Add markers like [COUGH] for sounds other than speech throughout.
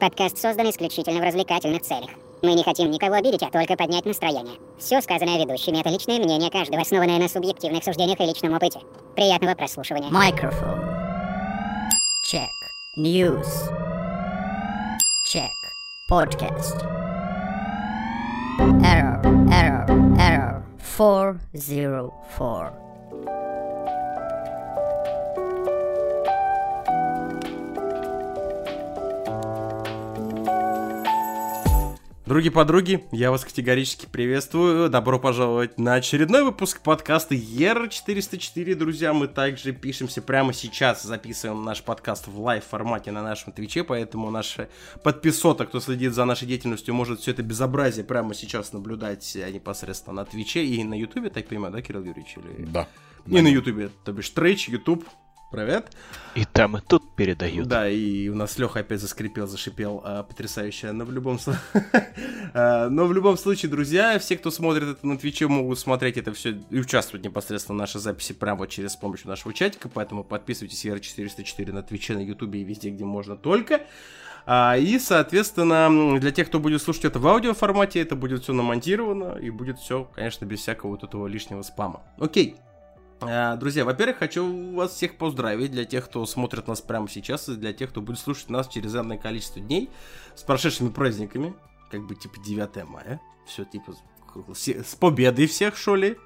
Подкаст создан исключительно в развлекательных целях. Мы не хотим никого обидеть, а только поднять настроение. Все сказанное ведущими — это личное мнение каждого, основанное на субъективных суждениях и личном опыте. Приятного прослушивания. Microphone. Check. News. Check. Podcast. Error, error, error. 404. Други-подруги, я вас категорически приветствую. Добро пожаловать на очередной выпуск подкаста ER404, друзья. Мы также пишемся прямо сейчас, записываем наш подкаст в live-формате на нашем Твиче, поэтому наши подписоты, кто следит за нашей деятельностью, может все это безобразие прямо сейчас наблюдать э, непосредственно на Твиче и на Ютубе, так понимаю, да, Кирилл Юрьевич? Или... Да. И на Ютубе, то бишь Твич, Ютуб, Привет. И там, и тут передают. Да, и у нас Леха опять заскрипел, зашипел, а, потрясающе. Но в любом случае, [LAUGHS] но в любом случае, друзья, все, кто смотрит это на Твиче, могут смотреть это все и участвовать непосредственно в нашей записи прямо через помощью нашего чатика, поэтому подписывайтесь R404 на Твиче, на Ютубе и везде, где можно только. А, и, соответственно, для тех, кто будет слушать это в аудиоформате, это будет все намонтировано и будет все, конечно, без всякого вот этого лишнего спама. Окей. А, Друзья, во-первых, хочу вас всех поздравить для тех, кто смотрит нас прямо сейчас, и для тех, кто будет слушать нас через энное количество дней с прошедшими праздниками, как бы типа 9 мая. Все типа с победой всех, что ли?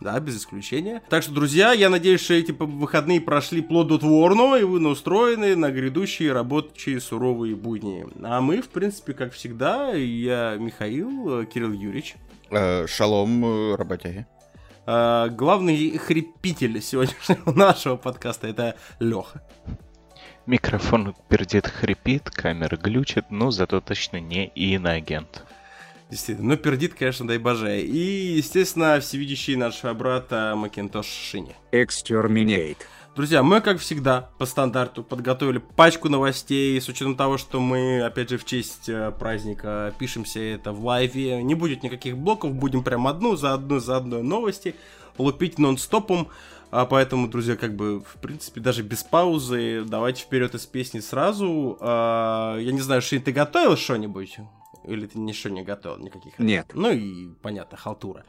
Да, без исключения. Так что, друзья, я надеюсь, что эти выходные прошли плодотворно, и вы настроены на грядущие рабочие суровые будни. А мы, в принципе, как всегда, я Михаил, Кирилл Юрьевич. Э, шалом, э, работяги. Uh, главный хрипитель сегодняшнего [LAUGHS] нашего подкаста это Леха. Микрофон пердит, хрипит, камера глючит, но зато точно не иноагент. Действительно, ну пердит, конечно, дай боже. И, естественно, всевидящий нашего брата Макинтош Шини. Exterminate. Друзья, мы, как всегда, по стандарту подготовили пачку новостей, с учетом того, что мы, опять же, в честь э, праздника пишемся это в лайве. Не будет никаких блоков, будем прям одну за одну за одной новости лупить нон-стопом. А поэтому, друзья, как бы, в принципе, даже без паузы, давайте вперед из песни сразу. А, я не знаю, что ты готовил что-нибудь? Или ты ничего не готовил, никаких? Нет. Ну и, понятно, халтура.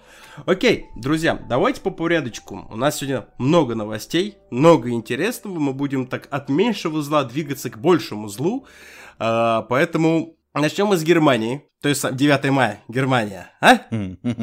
Окей, друзья, давайте по порядочку. У нас сегодня много новостей, много интересного. Мы будем так от меньшего зла двигаться к большему злу. А, поэтому начнем мы с Германии. То есть 9 мая, Германия. А?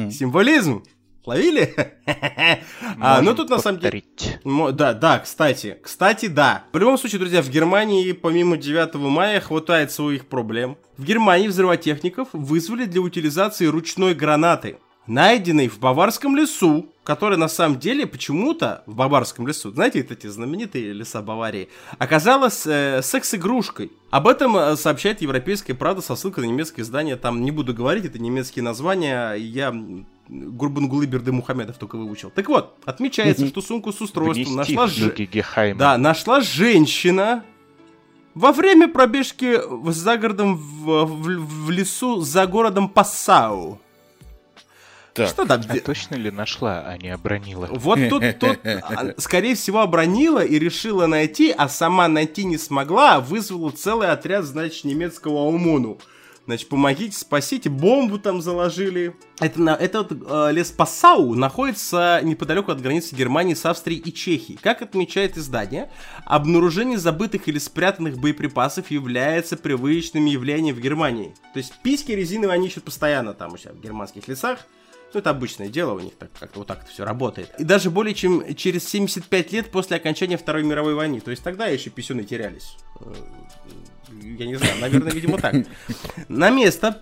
Символизм? Ловили? [LAUGHS] а, ну тут на самом деле... Да, да, кстати. Кстати, да. В любом случае, друзья, в Германии помимо 9 мая хватает своих проблем. В Германии взрывотехников вызвали для утилизации ручной гранаты, найденной в Баварском лесу, который на самом деле почему-то в Баварском лесу, знаете, эти знаменитые леса Баварии, оказалась э, секс-игрушкой. Об этом э, сообщает Европейская правда со ссылкой на немецкое издание. Там не буду говорить, это немецкие названия. Я Гурбангулы Берды Мухамедов только выучил. Так вот, отмечается, что сумку с устройством нашла, ж... да, нашла женщина во время пробежки за городом в, в, в лесу за городом Пассау. Так. Что там? А точно ли нашла, а не обронила? Вот тут, [LAUGHS] тут, а, скорее всего, обронила и решила найти, а сама найти не смогла, а вызвала целый отряд, значит, немецкого ОМОНу. Значит, помогите, спасите, бомбу там заложили. Это, на, этот э, лес Пассау находится неподалеку от границы Германии с Австрией и Чехией. Как отмечает издание, обнаружение забытых или спрятанных боеприпасов является привычным явлением в Германии. То есть письки резиновые они ищут постоянно там у себя в германских лесах. Ну, это обычное дело у них, так как-то вот так это все работает. И даже более чем через 75 лет после окончания Второй мировой войны. То есть тогда еще писюны терялись э, я не знаю, наверное, видимо так. На место,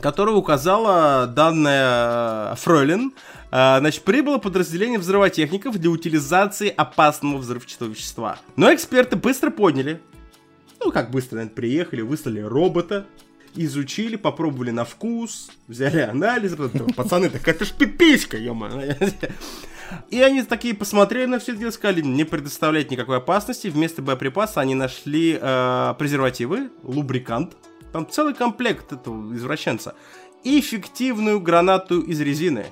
которое указала данная Фройлен, э, значит, прибыло подразделение взрывотехников для утилизации опасного взрывчатого вещества. Но эксперты быстро поняли, ну как быстро, наверное, приехали, выслали робота, изучили, попробовали на вкус, взяли анализ, пацаны, так это ж пиписька, ё и они такие посмотрели на все это дело, сказали, не предоставляет никакой опасности. Вместо боеприпаса они нашли э, презервативы, лубрикант, там целый комплект этого извращенца, и эффективную гранату из резины.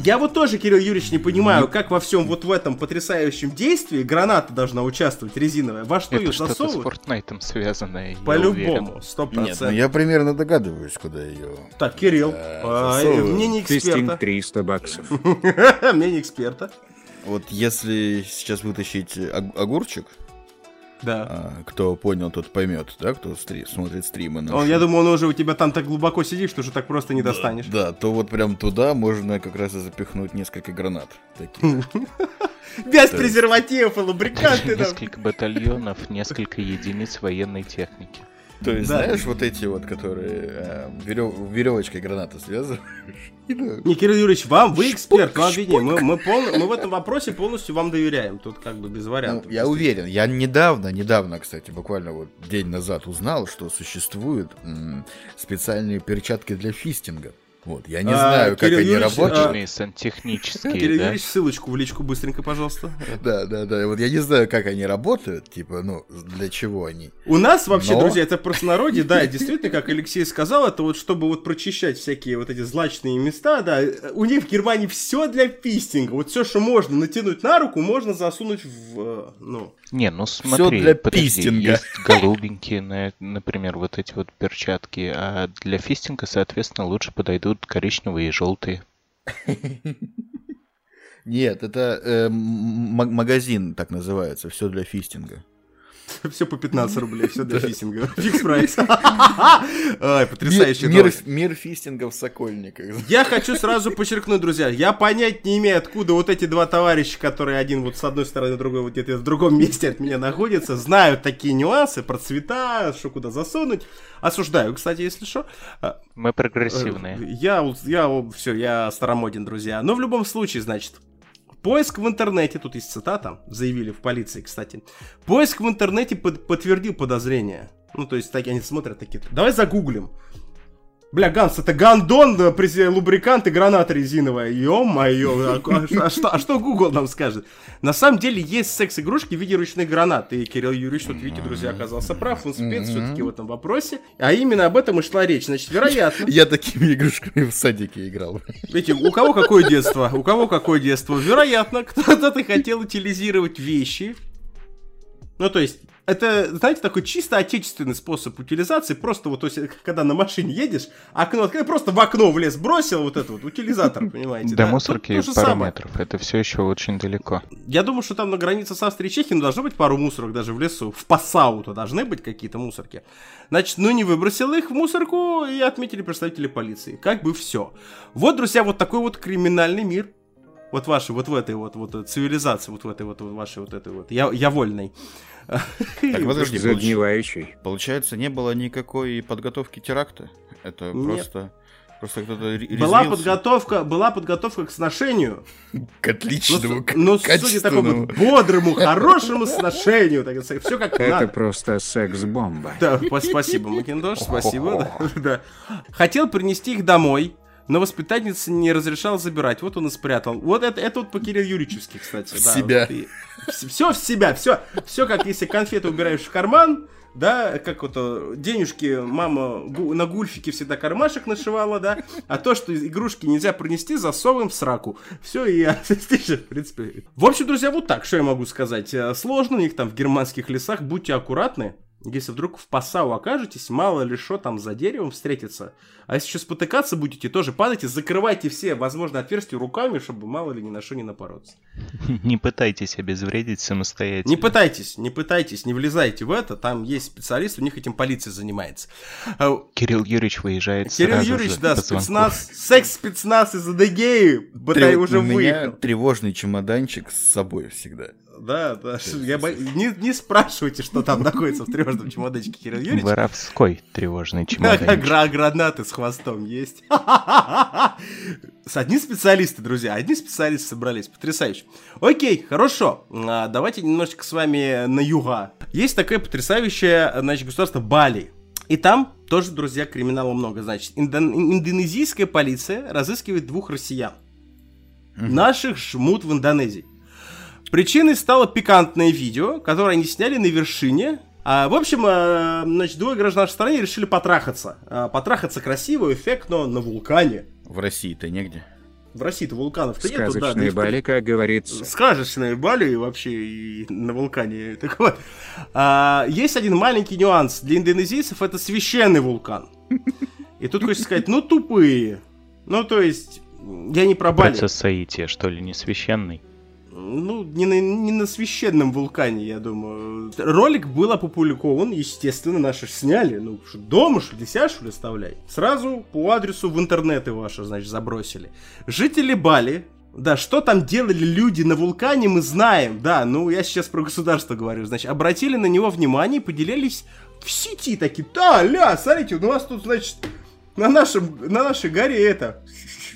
А, Я вот тоже, Кирилл Юрьевич, не понимаю, как во всем вот в этом потрясающем действии граната должна участвовать резиновая. Во что ее Это что-то с засовывают? Фортнайтом связанное. По-любому, сто Нет, ну процентов. я примерно догадываюсь, куда ее. Так, Кирилл, Да, а, засовывают. мне не Фистинг эксперта. 300 баксов. [LAUGHS] Мне не эксперта. Вот если сейчас вытащить ог- огурчик, Да. а, кто понял, тот поймет, да, кто стри- смотрит стримы наши. Он, я думаю, он уже у тебя там так глубоко сидит, что уже так просто не достанешь. Да, то вот прям туда можно как раз и запихнуть несколько гранат. Таких. [LAUGHS] Без презервативов и лубриканты. Несколько батальонов, несколько единиц военной техники. То есть, Да. знаешь, вот эти вот, которые э, верев- веревочкой гранаты связываешь. [LAUGHS] Не, Кирилл Юрьевич, вам, вы эксперт, вам виднее. Мы, мы, пол- мы в этом вопросе полностью вам доверяем. Тут как бы без Ну, вариантов. я уверен, я недавно, недавно, кстати, буквально вот день назад узнал, что существуют м, специальные перчатки для фистинга. Вот, я не А, знаю, как Кирилл они Юрьевич, работают. а- сантехнические, Кирилл да? Юрьевич, ссылочку в личку быстренько, пожалуйста. Да, да, да. Вот я не знаю, как они работают, типа, ну, для чего они. У нас вообще, Но- друзья, это в простонародье, да, действительно, как Алексей сказал, это вот чтобы вот прочищать всякие вот эти злачные места, да, у них в Германии все для фистинга, вот все, что можно натянуть на руку, можно засунуть в, э, ну, Не, ну смотри, для подожди, пистинга. есть голубенькие, на- например, вот эти вот перчатки, а для фистинга, соответственно, лучше подойдут коричневые и желтые. [LAUGHS] Нет, это э, магазин так называется, все для фистинга. [LAUGHS] все по 15 рублей, все для фистинга. [LAUGHS] Фикс прайс. [LAUGHS] Ай, потрясающая мир, фистинга в Сокольниках. Я хочу сразу подчеркнуть, друзья, я понять не имею, откуда вот эти два товарища, которые один вот с одной стороны, другой вот где-то в другом месте от меня находятся, знают такие нюансы про цвета, что куда засунуть. Осуждаю, кстати, если что. А, Мы прогрессивные. Э, Я, я, все, я старомоден, друзья. Но в любом случае, значит, поиск в интернете, тут есть цитата, заявили в полиции, кстати. Поиск в интернете под- подтвердил подозрения. Ну, то есть, так, они смотрят такие, давай загуглим. Бля, Ганс, это гандон, през- лубрикант и граната резиновая. Ё-моё, а, а- а что, а что Google нам скажет? На самом деле есть секс-игрушки в виде ручных гранат. И Кирилл Юрьевич, вот видите, друзья, оказался прав. Он спец все-таки в этом вопросе. А именно об этом и шла речь. Значит, вероятно. Я такими игрушками в садике играл. Видите, у кого какое детство? У кого какое детство? Вероятно, кто-то хотел утилизировать вещи. Ну, то есть, это, знаете, такой чисто отечественный способ утилизации. Просто вот, то есть, когда на машине едешь, окно открыл, просто в окно в лес бросил вот этот вот утилизатор, [LAUGHS] понимаете? До да? мусорки пару самое. метров. Это все еще очень далеко. Я думаю, что там на границе с Австрией и Чехией ну, должно быть пару мусорок даже в лесу. В Пассау-то должны быть какие-то мусорки. Значит, ну не выбросил их в мусорку и отметили представители полиции. Как бы все. Вот, друзья, вот такой вот криминальный мир. Вот вашей, вот в этой вот, вот э, цивилизации, вот в этой вот, вот вашей вот этой вот, я, я вольной. Так, подожди, Загнивающий. получается, не было никакой подготовки теракта? Это Нет. просто... Просто кто-то Была подготовка, была подготовка к сношению. К отличному, Ну, к с- ну, судя такому бодрому, хорошему сношению. Так все как Это надо. просто секс-бомба. Да, па- спасибо, Макинтош, спасибо. да, да. Хотел принести их домой, но воспитательница не разрешала забирать. Вот он и спрятал. Вот это, это вот по Кирилл Юрьевичевски, кстати. В да, себя. все в себя, все, все как если конфеты убираешь в карман, да, как вот э, денежки мама на гульфике всегда кармашек нашивала, да, а то, что игрушки нельзя принести, засовываем в сраку. Все, и я, [LAUGHS] в принципе. В общем, друзья, вот так, что я могу сказать. Э, Сложно у них там в германских лесах, будьте аккуратны. Если вдруг в Пассау окажетесь, мало ли что там за деревом встретится. А если еще спотыкаться будете, тоже падайте, закрывайте все возможные отверстия руками, чтобы мало ли ни на что не напороться. [LAUGHS] Не пытайтесь обезвредить самостоятельно. Не пытайтесь, не пытайтесь, не влезайте в это. Там есть специалист, у них этим полиция занимается. А, Кирилл Юрьевич выезжает Кирилл сразу Юрьевич, же да, спецназ, секс-спецназ из Адыгеи, Трев- уже у меня выехал. тревожный чемоданчик с собой всегда. Да, да, я бо- не, не спрашивайте, что там находится в тревожном чемоданчике Кирилл Юрьевич. Воровской тревожный чемоданчик. [LAUGHS] гра- гранаты с хвостом есть. С одни специалисты, друзья, одни специалисты собрались. Потрясающе. Окей, хорошо. А, Давайте немножечко с вами на юга. Есть такое потрясающее, значит, государство Бали. И там тоже, друзья, криминала много. Значит, индон- индонезийская полиция разыскивает двух россиян. Наших жмут в Индонезии. Причиной стало пикантное видео, которое они сняли на вершине. А, в общем, а, значит, двое граждан нашей страны решили потрахаться. А, потрахаться красиво, эффектно, на вулкане. В России-то негде. В России-то вулканов-то нету, да. Сказочные Бали, как говорится. Сказочные Бали вообще и на вулкане. Так вот, а, есть один маленький нюанс. Для индонезийцев это священный вулкан. И тут хочется сказать, ну тупые. Ну то есть, я не про Бали. Процесс соития, что ли, не священный? Ну, не на, не на священном вулкане, я думаю. Ролик был опубликован, естественно, наши сняли. Ну, что, дома, что ли, себя, что ли, оставлять? Сразу по адресу в интернеты ваши, значит, забросили. Жители Бали, да, что там делали люди на вулкане, мы знаем, да, ну, я сейчас про государство говорю, значит, обратили на него внимание и поделились в сети такие, да, ля, смотрите, у вас тут, значит, на, нашем, на нашей горе это,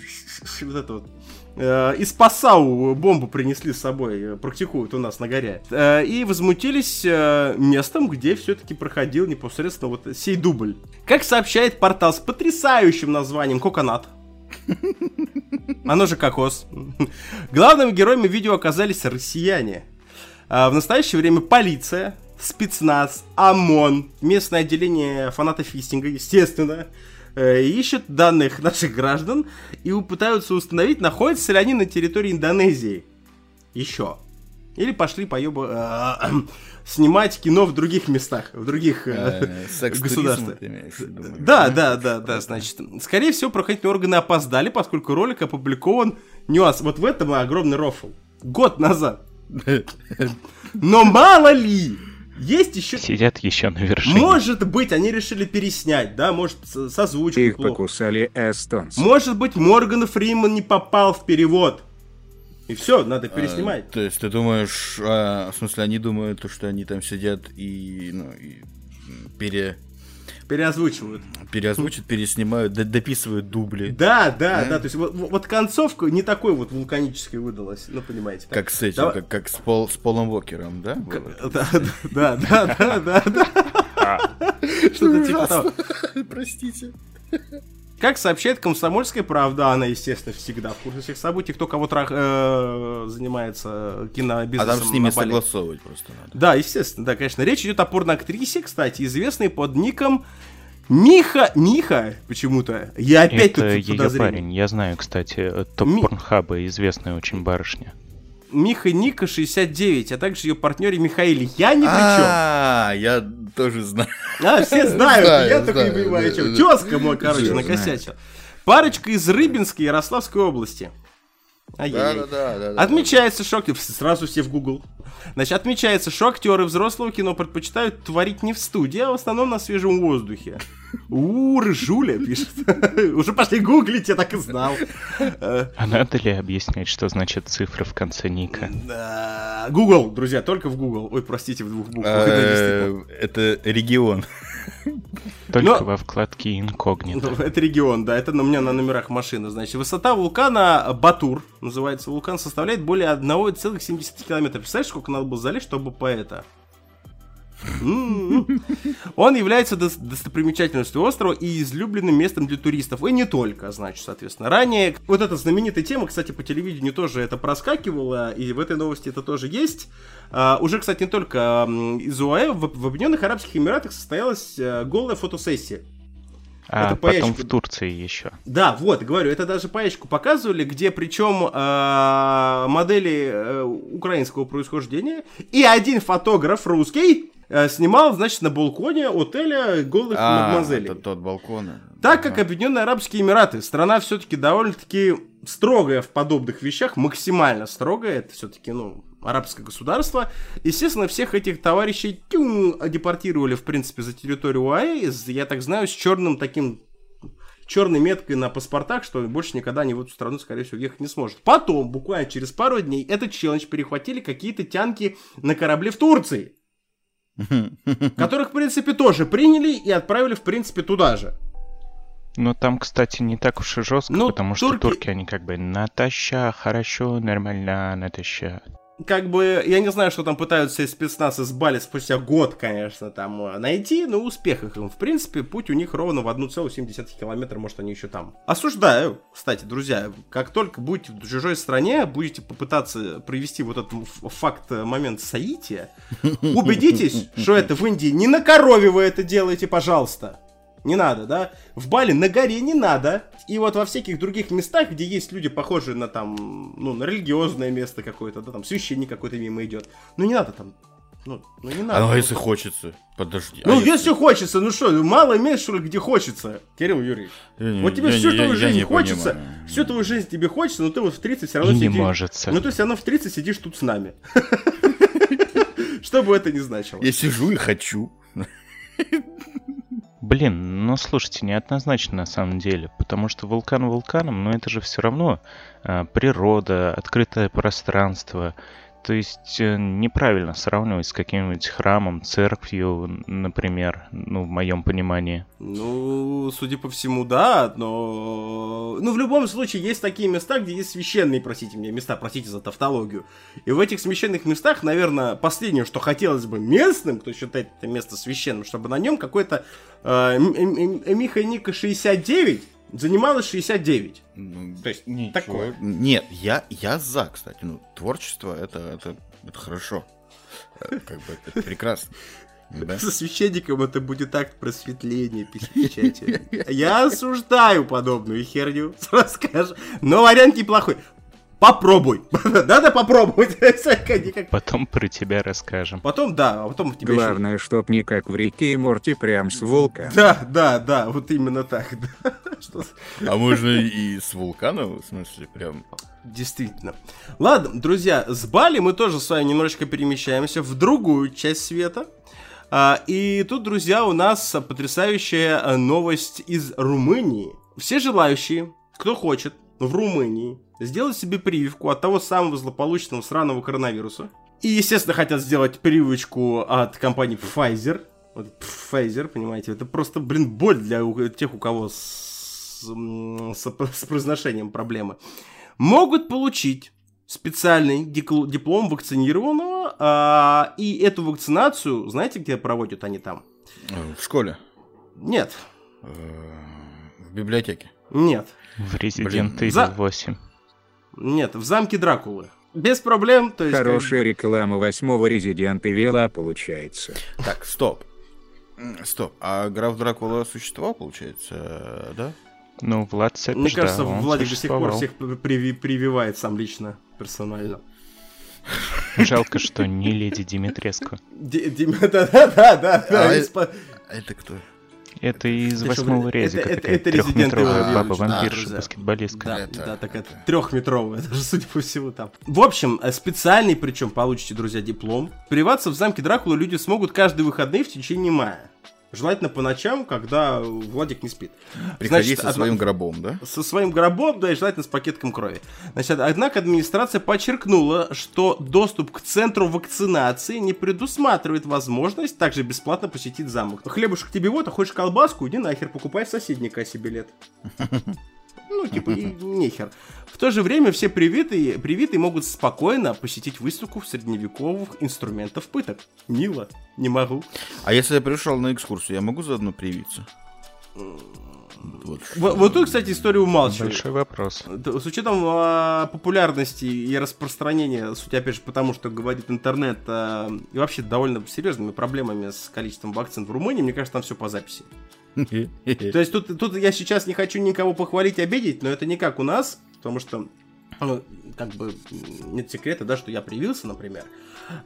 [LAUGHS] вот это вот, из Пасау бомбу принесли с собой, э, практикуют у нас на горе. Э, и возмутились э, местом, где все-таки проходил непосредственно вот сей дубль. Как сообщает портал с потрясающим названием Коконат. Оно же кокос. Главными героями видео оказались россияне. В настоящее время полиция, спецназ, ОМОН, местное отделение фанатов фистинга, естественно, э, ищут данных наших граждан и пытаются установить, находятся ли они на территории Индонезии. Еще. Или пошли поеба э, [CLEARS THROAT] снимать кино в других местах, в других э, Э, [LAUGHS] государствах. виду? Да, да, да, да, значит, скорее всего, правоохранительные органы опоздали, поскольку ролик опубликован нюанс. Вот в этом огромный рофл. Год назад. [LAUGHS] Но мало ли, есть еще... Сидят еще на вершине. Может быть, они решили переснять, да, может, с, озвучкой Их плохо. покусали эстонцы. Может быть, Морган Фриман не попал в перевод. И все, надо переснимать. Э, То есть ты думаешь, а, в смысле, они думают, то, что они там сидят и, ну, и пере, Переозвучивают. переозвучат, переснимают, дописывают дубли. Да, да, да, то есть вот, вот концовка не такой вот вулканической выдалась, ну, понимаете. Как с этим, Давай- как, как с, Пол, с Полом Уокером, да? было? Да, да, да, да, да, да. Что-то типа того. [LAUGHS] Простите. Как сообщает Комсомольская правда, она, естественно, всегда в курсе всех событий, кто кого трах, э, занимается А кинобизнесом. там с ними на Бали. согласовывать просто надо. Да, естественно, да, конечно. Речь идет о порноактрисе, кстати, известной под ником Миха, Миха, почему-то. Я опять Это тут ее подозрение. парень. Я знаю, кстати, э, топ Ми- порнхаба, известная очень барышня. Миха Ника 69, а также ее партнере Михаиле. Я ни при чем. А, я тоже знаю. А, все знают, Знаю, я только не понимаю, да, чем. Тезка мой, короче, накосячил. Парочка из Рыбинской Ярославской области. Ай-яй-яй. Да-да-да. Отмечается, что ак- сразу все в Google. Значит, отмечается, что актеры взрослого кино предпочитают творить не в студии, а в основном на свежем воздухе. У, рыжуля пишет. [LAUGHS] Уже пошли гуглить, я так и знал. Э, А надо ли объяснять, что значит цифра в конце ника? да, Google, друзья, только в Google. Ой, простите, в двух буквах. [LAUGHS] Да. Э, Это регион. Только Но- во вкладке инкогнито. Ну, Это регион, да, это у меня на номерах машины. Значит, высота вулкана Батур, называется вулкан, составляет более 1,7 километра. Представляешь, сколько надо было залезть, чтобы по это? Он является дос- достопримечательностью острова и излюбленным местом для туристов. И не только, значит, соответственно. Ранее вот эта знаменитая тема, кстати, по телевидению тоже это проскакивало, и в этой новости это тоже есть. А, уже, кстати, не только из УАЭ, в, в Объединенных Арабских Эмиратах состоялась э, голая фотосессия. А это по потом ящику. в Турции еще. Да, вот, говорю, это даже паечку показывали, где причем э, модели э, украинского происхождения и один фотограф русский снимал, значит, на балконе отеля голых А, мадемуазелей. это тот балкон. Так как Объединенные Арабские Эмираты, страна все-таки довольно-таки строгая в подобных вещах, максимально строгая, это все-таки, ну, арабское государство, естественно, всех этих товарищей тюм, депортировали, в принципе, за территорию УАЭ, я так знаю, с черным таким черной меткой на паспортах, что больше никогда они в эту страну, скорее всего, ехать не сможет. Потом, буквально через пару дней, этот челлендж перехватили какие-то тянки на корабле в Турции, [LAUGHS] которых, в принципе, тоже приняли и отправили, в принципе, туда же. Но там, кстати, не так уж и жестко, Ну, потому что турки- турки, они как бы Наташа, хорошо, нормально, Наташа. Как бы, я не знаю, что там пытаются из спецназ из Бали спустя год, конечно, там э, найти, но успех их, в принципе, путь у них ровно в 1,7 километра, может, они еще там. Осуждаю, кстати, друзья, как только будете в чужой стране, будете попытаться провести вот этот факт, э, момент соития, убедитесь, что это в Индии, не на корове вы это делаете, пожалуйста. Не надо, да. В Бали на горе не надо. И вот во всяких других местах, где есть люди, похожие на там, ну, на религиозное место какое-то, да, там священник какой-то мимо идет. Ну, не надо там, ну, ну не надо. А ну, если хочется, подожди. Ну, а если хочется, ну что, мало мест, ли, где хочется, Кирилл Юрьевич. Я не- Вот тебе я всю я- твою я жизнь не хочется, понимаю. всю твою жизнь тебе хочется, но ты вот в 30 все И равно не сидишь. может. Ну, ты все равно в 30 сидишь тут с нами. [LAUGHS] Что бы это ни значило. Я сижу и хочу. Блин, ну слушайте, неоднозначно на самом деле, потому что вулкан вулканом, но это же все равно а, природа, открытое пространство. То есть э, неправильно сравнивать с каким-нибудь храмом, церковью, например, ну, в моем понимании. Ну, судя по всему, да, но... Ну, в любом случае, есть такие места, где есть священные, простите меня, места, простите за тавтологию. И в этих священных местах, наверное, последнее, что хотелось бы местным, кто считает это место священным, чтобы на нем какой-то э, м- м- м- Миха Ника 69 занималось 69. Ну, То есть, такое. Нет, я, я за, кстати. Ну, творчество это, это, это хорошо. Э, Как бы это прекрасно. Да? Со священником это будет акт просветления, печати. Я осуждаю подобную херню, [LAUGHS] расскажу. Но вариант неплохой. Попробуй. [LAUGHS] Надо попробовать. [LAUGHS] Никак. Потом про тебя расскажем. Потом, да, а потом тебе еще- Главное, чтоб не как в реке и Морти прям с вулкана. Да, да, да, вот именно так. [LAUGHS] А можно и с вулкана, в смысле, прям... Действительно. Ладно, друзья, с Бали мы тоже с вами немножечко перемещаемся в другую часть света. А, И тут, друзья, у нас потрясающая а, новость из Румынии. Все желающие, кто хочет, в Румынии сделать себе прививку от того самого злополучного сраного коронавируса. И, естественно, хотят сделать прививочку от компании Pfizer. Вот Pfizer, понимаете, это просто, блин, боль для тех, у кого с, с, с произношением проблемы могут получить специальный диплом вакцинированного, а, и эту вакцинацию, знаете, где проводят они там? В школе. Нет, Э, В библиотеке. нет, В Resident Блин, Evil за- 8. Нет, в замке Дракулы. Без проблем, то есть... как- Хорошая реклама восьмого резидента Вела получается. Так, стоп. Стоп. А граф Дракула существовал, получается, да? Ну, Влад Цепиш, Мне кажется, да, Владик до сих пор всех приви- прививает сам лично, персонально. Жалко, что не леди Димитреску. Ди- Дим- [LAUGHS] Да-да-да, А, э- да. А это кто? Это из Это восьмого это- резика это- такая это Evil трехметровая Village, баба-вампирша, да, баскетболистка. Да, Это- да, такая это- трехметровая, [LAUGHS] даже судя по всему там. В общем, э, специальный, причем получите, друзья, диплом. Приваться в замке Дракулы люди смогут каждые выходные в течение мая. Желательно по ночам, когда Владик не спит. Приходи Значит, со одна- своим гробом, да? Со своим гробом, да, и желательно с пакетком крови. Значит, однако администрация подчеркнула, что доступ к центру вакцинации не предусматривает возможность также бесплатно посетить замок. Хлебушек тебе вот, а хочешь колбаску, иди нахер, покупай в соседней кассе билет. [LAUGHS] Ну, типа, и нехер. В то же время все привитые, привитые могут спокойно посетить выставку средневековых инструментов пыток. Мило, не могу. А если я пришел на экскурсию, я могу заодно привиться? Вот, Вот, вот тут, кстати, история умалчивает. Большой вопрос. С учетом а, популярности и распространения, суть опять же потому, что говорит интернет, а, и вообще довольно серьезными проблемами с количеством вакцин в Румынии, мне кажется, там все по записи. То [LAUGHS] есть тут, тут я сейчас не хочу никого похвалить, обидеть, но это не как у нас, потому что, ну, как бы, нет секрета, да, что я привился, например,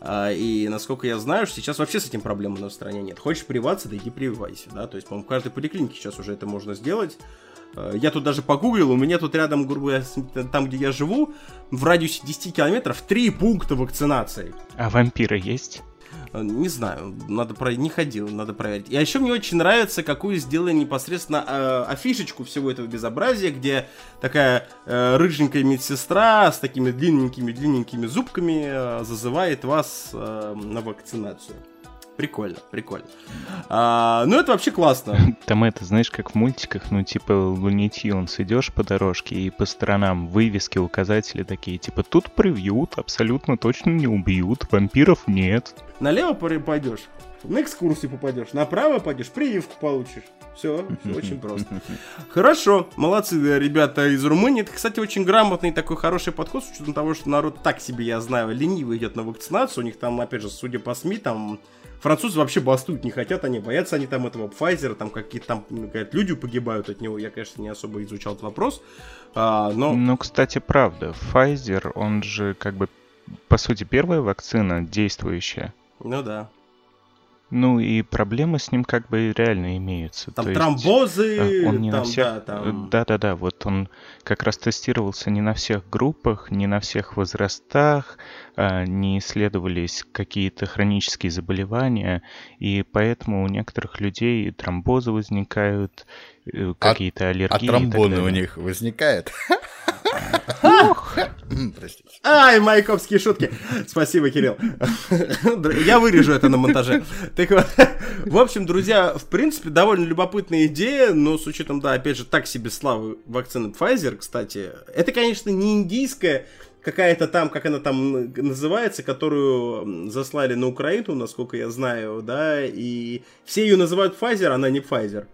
А, и насколько я знаю, что сейчас вообще с этим проблем у нас в стране нет. Хочешь прививаться, да иди прививайся, да, то есть, по-моему, в каждой поликлинике сейчас уже это можно сделать. А, Я тут даже погуглил, у меня тут рядом, грубо говоря, там, где я живу, в радиусе 10 километров, три пункта вакцинации. А вампиры есть? Э, Не знаю, надо про... не ходил, надо проверить. И еще мне очень нравится, какую сделали непосредственно э, афишечку всего этого безобразия, где такая э, рыженькая медсестра с такими длинненькими-длинненькими зубками э, зазывает вас э, на вакцинацию. Прикольно, прикольно. А, ну, это вообще классно. [LAUGHS] Там это, знаешь, как в мультиках, ну, типа Луни Тюнс, идешь по дорожке, и по сторонам вывески, указатели такие, типа, тут привьют, абсолютно точно не убьют, вампиров нет. Налево пойдешь, на экскурсию попадешь, направо пойдешь, прививку получишь. Все, все [LAUGHS] очень просто. [LAUGHS] Хорошо, молодцы ребята из Румынии. Это, кстати, очень грамотный такой хороший подход, с учетом того, что народ так себе, я знаю, лениво идет на вакцинацию. У них там, опять же, судя по СМИ, там Французы вообще бастуют не хотят, они боятся они там этого Pfizer, там какие-то там говорят, люди погибают от него. Я, конечно, не особо изучал этот вопрос, а, но... Ну, кстати, правда, Pfizer, он же как бы, по сути, первая вакцина действующая. Ну да. Ну и проблемы с ним как бы реально имеются. Там То тромбозы, э, он не там, на всех... да, там... Да-да-да, вот он как раз тестировался не на всех группах, не на всех возрастах, а, не исследовались какие-то хронические заболевания, и поэтому у некоторых людей тромбозы возникают, э, какие-то А аллергии так тромбоны у них возникает. Простите. Ай, майковские шутки. Спасибо, Кирилл. Я вырежу это на монтаже. Так вот, в общем, друзья, в принципе, довольно любопытная идея, но с учетом, да, опять же, так себе славы вакцины Pfizer, кстати. Это, конечно, не индийская, какая-то там, как она там называется, которую заслали на Украину, насколько я знаю, да, и все ее называют Pfizer, она не Pfizer.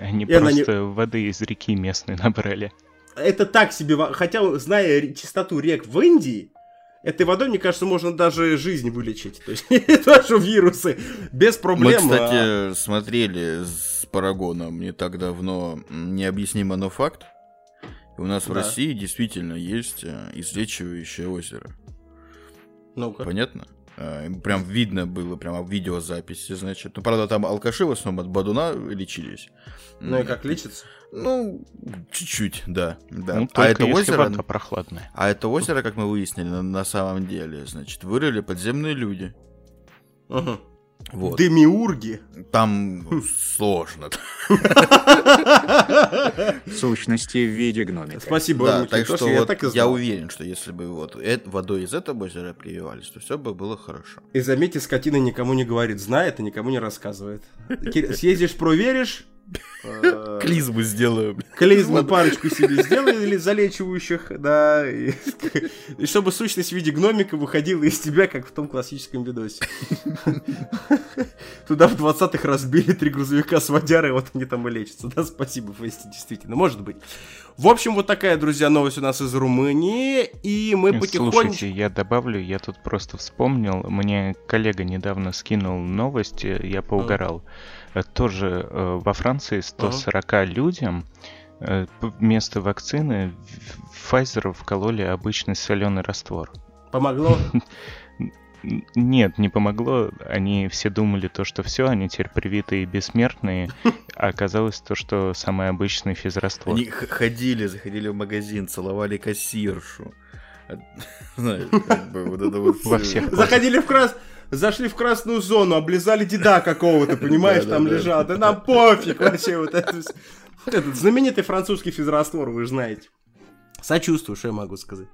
Они И она не- просто воды из реки местной набрали. это так себе, хотя, зная чистоту рек в Индии, этой водой, мне кажется, можно даже жизнь вылечить. То есть, [LAUGHS] даже вирусы, без Мы, проблем. а, кстати, смотрели с Парагоном не так давно «Необъяснимо, но факт». И у нас в Да. России действительно есть э, излечивающее озеро. Ну-ка. Понятно? Э, Прям видно было, прямо в видеозаписи, значит. Ну, правда, там алкаши в основном от бадуна лечились. Ну и как лечится? Ну, чуть-чуть, да. да. Ну, а это озеро... вода прохладная. А это озеро, как мы выяснили, на, на самом деле, значит, вырыли подземные люди. Ага. Вот. Демиурги. Там сложно. В сущности в виде гномика. Спасибо, Да, так что я так и я уверен, что если бы вот водой из этого озера прививались, то все бы было хорошо. И заметьте, скотина никому не говорит, знает и никому не рассказывает. Съездишь, проверишь, Клизму сделаю. клизму парочку себе сделали залечивающих, да, и, [LAUGHS] и чтобы сущность в виде гномика выходила из тебя, как в том классическом видосе. [LAUGHS] Туда в 20-х разбили три грузовика с водярой, вот они там и лечатся. Да, спасибо, Фейсти, действительно, может быть. В общем, вот такая, друзья, новость у нас из Румынии, и мы потихонечку... Слушайте, я добавлю, я тут просто вспомнил, мне коллега недавно скинул новости, я поугарал. Э, Тоже э, во Франции 140 людям э, п- вместо вакцины в- Pfizer вкололи обычный соленый раствор. Помогло? Нет, не помогло. Они все думали то, что все, они теперь привитые и бессмертные, [LAUGHS] а оказалось то, что самый обычный физраствор. Они х- ходили, заходили в магазин, целовали кассиршу. [LAUGHS] Во всех Заходили в крас... Зашли в красную зону, облизали деда какого-то, [LAUGHS] понимаешь, там лежал. Да нам пофиг вообще вот это. Этот знаменитый французский физраствор, вы же знаете. Сочувствую, что я могу сказать.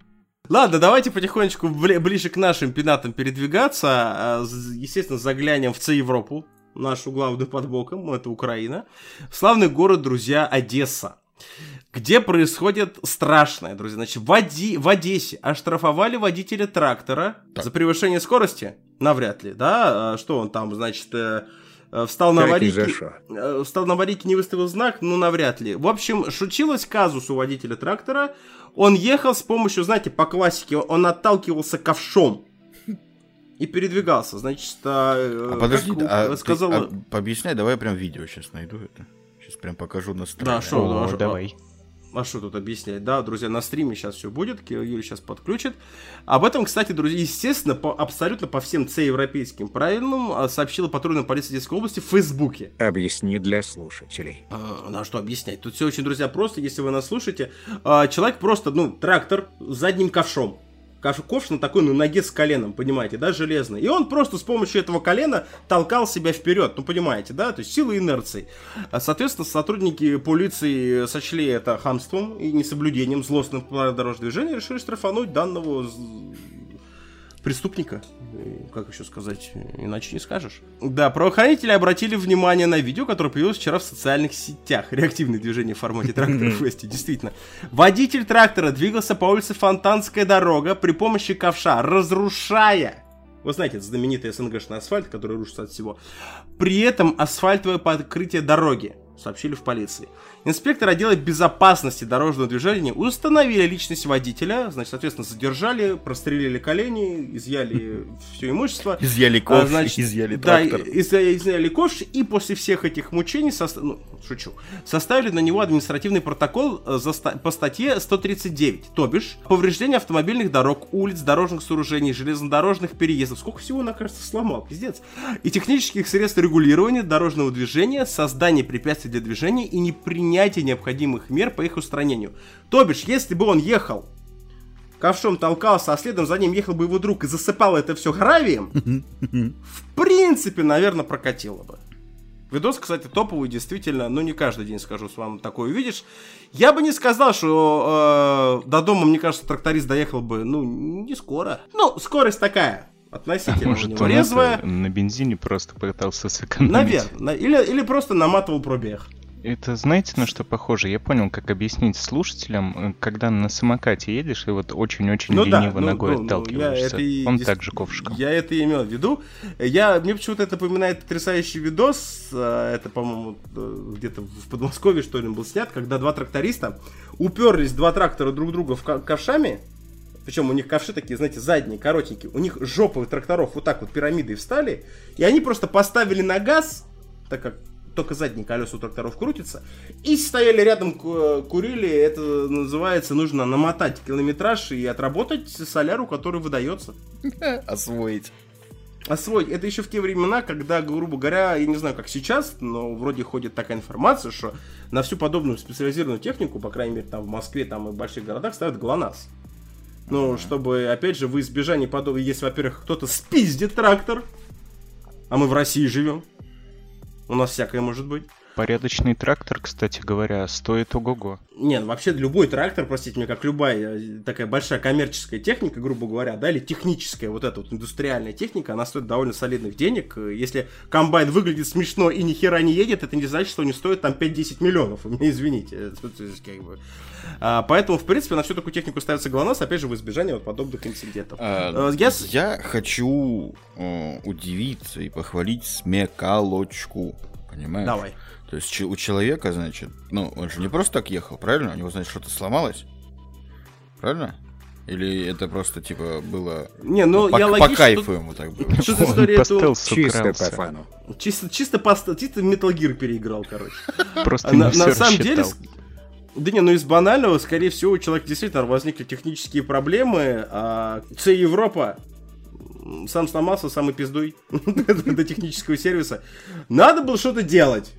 Ладно, давайте потихонечку бли- ближе к нашим пенатам передвигаться. А, Естественно, заглянем в Ц-Европу, нашу главную под боком, это Украина. Славный город, друзья, Одесса. Где происходит страшное, друзья. Значит, в, Оди- в Одессе оштрафовали водителя трактора Так. за превышение скорости? Навряд ли, да? А Что он там, значит, э, э, встал на аварийке... Э, Встал на аварийке, не выставил знак, ну, навряд ли. В общем, шучилось казус у водителя трактора. Он ехал с помощью, знаете, по классике, он отталкивался ковшом. И передвигался, значит, а, А подожди, как а, ты- сказала... а пообъясняй, давай я прям видео сейчас найду это. Сейчас прям покажу настроение. Да, шо, О, да, шо, давай. А что тут объяснять? Да, друзья, на стриме сейчас все будет, Ки- Юля сейчас подключит. Об этом, кстати, друзья, естественно, по, абсолютно по всем Ц-европейским правилам а, сообщила патрульная полиция Одесской области в Фейсбуке. Объясни для слушателей. А, Ну, а что объяснять? Тут все очень, друзья, просто, если вы нас слушаете. А, Человек просто, ну, трактор с задним ковшом. Ковш, на такой, ну, ноге с коленом, понимаете, да, железный. И он просто с помощью этого колена толкал себя вперед, ну, понимаете, да, то есть силой инерции. А, Соответственно, сотрудники полиции сочли это хамством и несоблюдением злостным правил дорожного движения и решили штрафануть данного преступника. Как еще сказать, иначе не скажешь. Да, правоохранители обратили внимание на видео, которое появилось вчера в социальных сетях. Реактивное движение в формате трактора Фести, действительно. Водитель трактора двигался по улице Фонтанская дорога при помощи ковша, разрушая вы знаете, это знаменитый СНГшный асфальт, который рушится от всего. При этом асфальтовое покрытие дороги. сообщили в полиции. Инспектор отдела безопасности дорожного движения установили личность водителя, значит, соответственно, задержали, прострелили колени, изъяли [LAUGHS] все имущество. Изъяли А, ковш, значит, изъяли да, трактор. из- изъяли ковш, и после всех этих мучений, сос- ну, шучу, составили на него административный протокол э, за по статье 139, то бишь повреждение автомобильных дорог, улиц, дорожных сооружений, железнодорожных переездов. Сколько всего он, кажется, сломал, пиздец. И технических средств регулирования дорожного движения, создание препятствий для движения и непринятие необходимых мер по их устранению. То бишь, если бы он ехал ковшом толкался, а следом за ним ехал бы его друг и засыпал это все гравием, в принципе, наверное, прокатило бы. Видос, кстати, топовый, действительно, ну не каждый день, скажу, с вами такое увидишь. Я бы не сказал, что э, до дома, мне кажется, тракторист доехал бы, ну, не скоро. Ну, скорость такая, относительно у Может, он резвая. на бензине просто пытался сэкономить. Наверное. Или, или просто наматывал пробег. Это знаете, на что похоже? Я понял, как объяснить слушателям, э, когда на самокате едешь и вот очень-очень Ну да, лениво ну, ногой ну, ну, я отталкиваешься. это и Он дес- также ковшиком. Я это и имел в виду. Я, мне почему-то это напоминает потрясающий видос. а, Это, по-моему, э, где-то в Подмосковье, что ли, был снят, когда два тракториста уперлись два трактора друг друга в ко- ковшами. Причем у них ковши такие, знаете, задние, коротенькие. У них жопы тракторов вот так вот пирамидой встали. И они просто поставили на газ, так как только задние колеса у тракторов крутятся, и стояли рядом, ку- курили. Это называется, нужно намотать километраж и отработать соляру, который выдается. [LAUGHS] Освоить. Освоить. Это еще в те времена, когда, грубо говоря, я не знаю, как сейчас, но вроде ходит такая информация, что на всю подобную специализированную технику, по крайней мере, там в Москве, там и в больших городах ставят ГЛОНАСС. Ну, чтобы, опять же, в избежание подобного, если, во-первых, кто-то спиздит трактор, а мы в России живем, у нас всякое может быть. Порядочный трактор, кстати говоря, стоит ого-го. Не, ну вообще любой трактор, простите меня, как любая э, такая большая коммерческая техника, грубо говоря, да, или техническая, вот эта вот индустриальная техника, она стоит довольно солидных денег. Э, Если комбайн выглядит смешно и ни хера не едет, это не значит, что он не стоит там 5-10 миллионов. [LAUGHS] Вы меня извините. Э, как бы. А, поэтому, в принципе, на всю такую технику ставится ГЛОНАСС, опять же, в избежание вот подобных инцидентов. А, я Я хочу удивиться и похвалить смекалочку. Понимаешь? Давай. То есть у человека, значит, ну, он же не просто так ехал, правильно? У него, значит, что-то сломалось. Правильно? Или это просто, типа, было Не, ну по, я по логично... кайфу ему так [LAUGHS] было? Он история по эту- Чисто по фану. Чисто, чисто, по, ст- чисто Metal Gear переиграл, короче. Просто А не на, на самом деле, да не, ну из банального, скорее всего, у человека действительно возникли технические проблемы, а вся Европа сам сломался, сам и пиздуй [LAUGHS] до технического сервиса. Надо было что-то делать.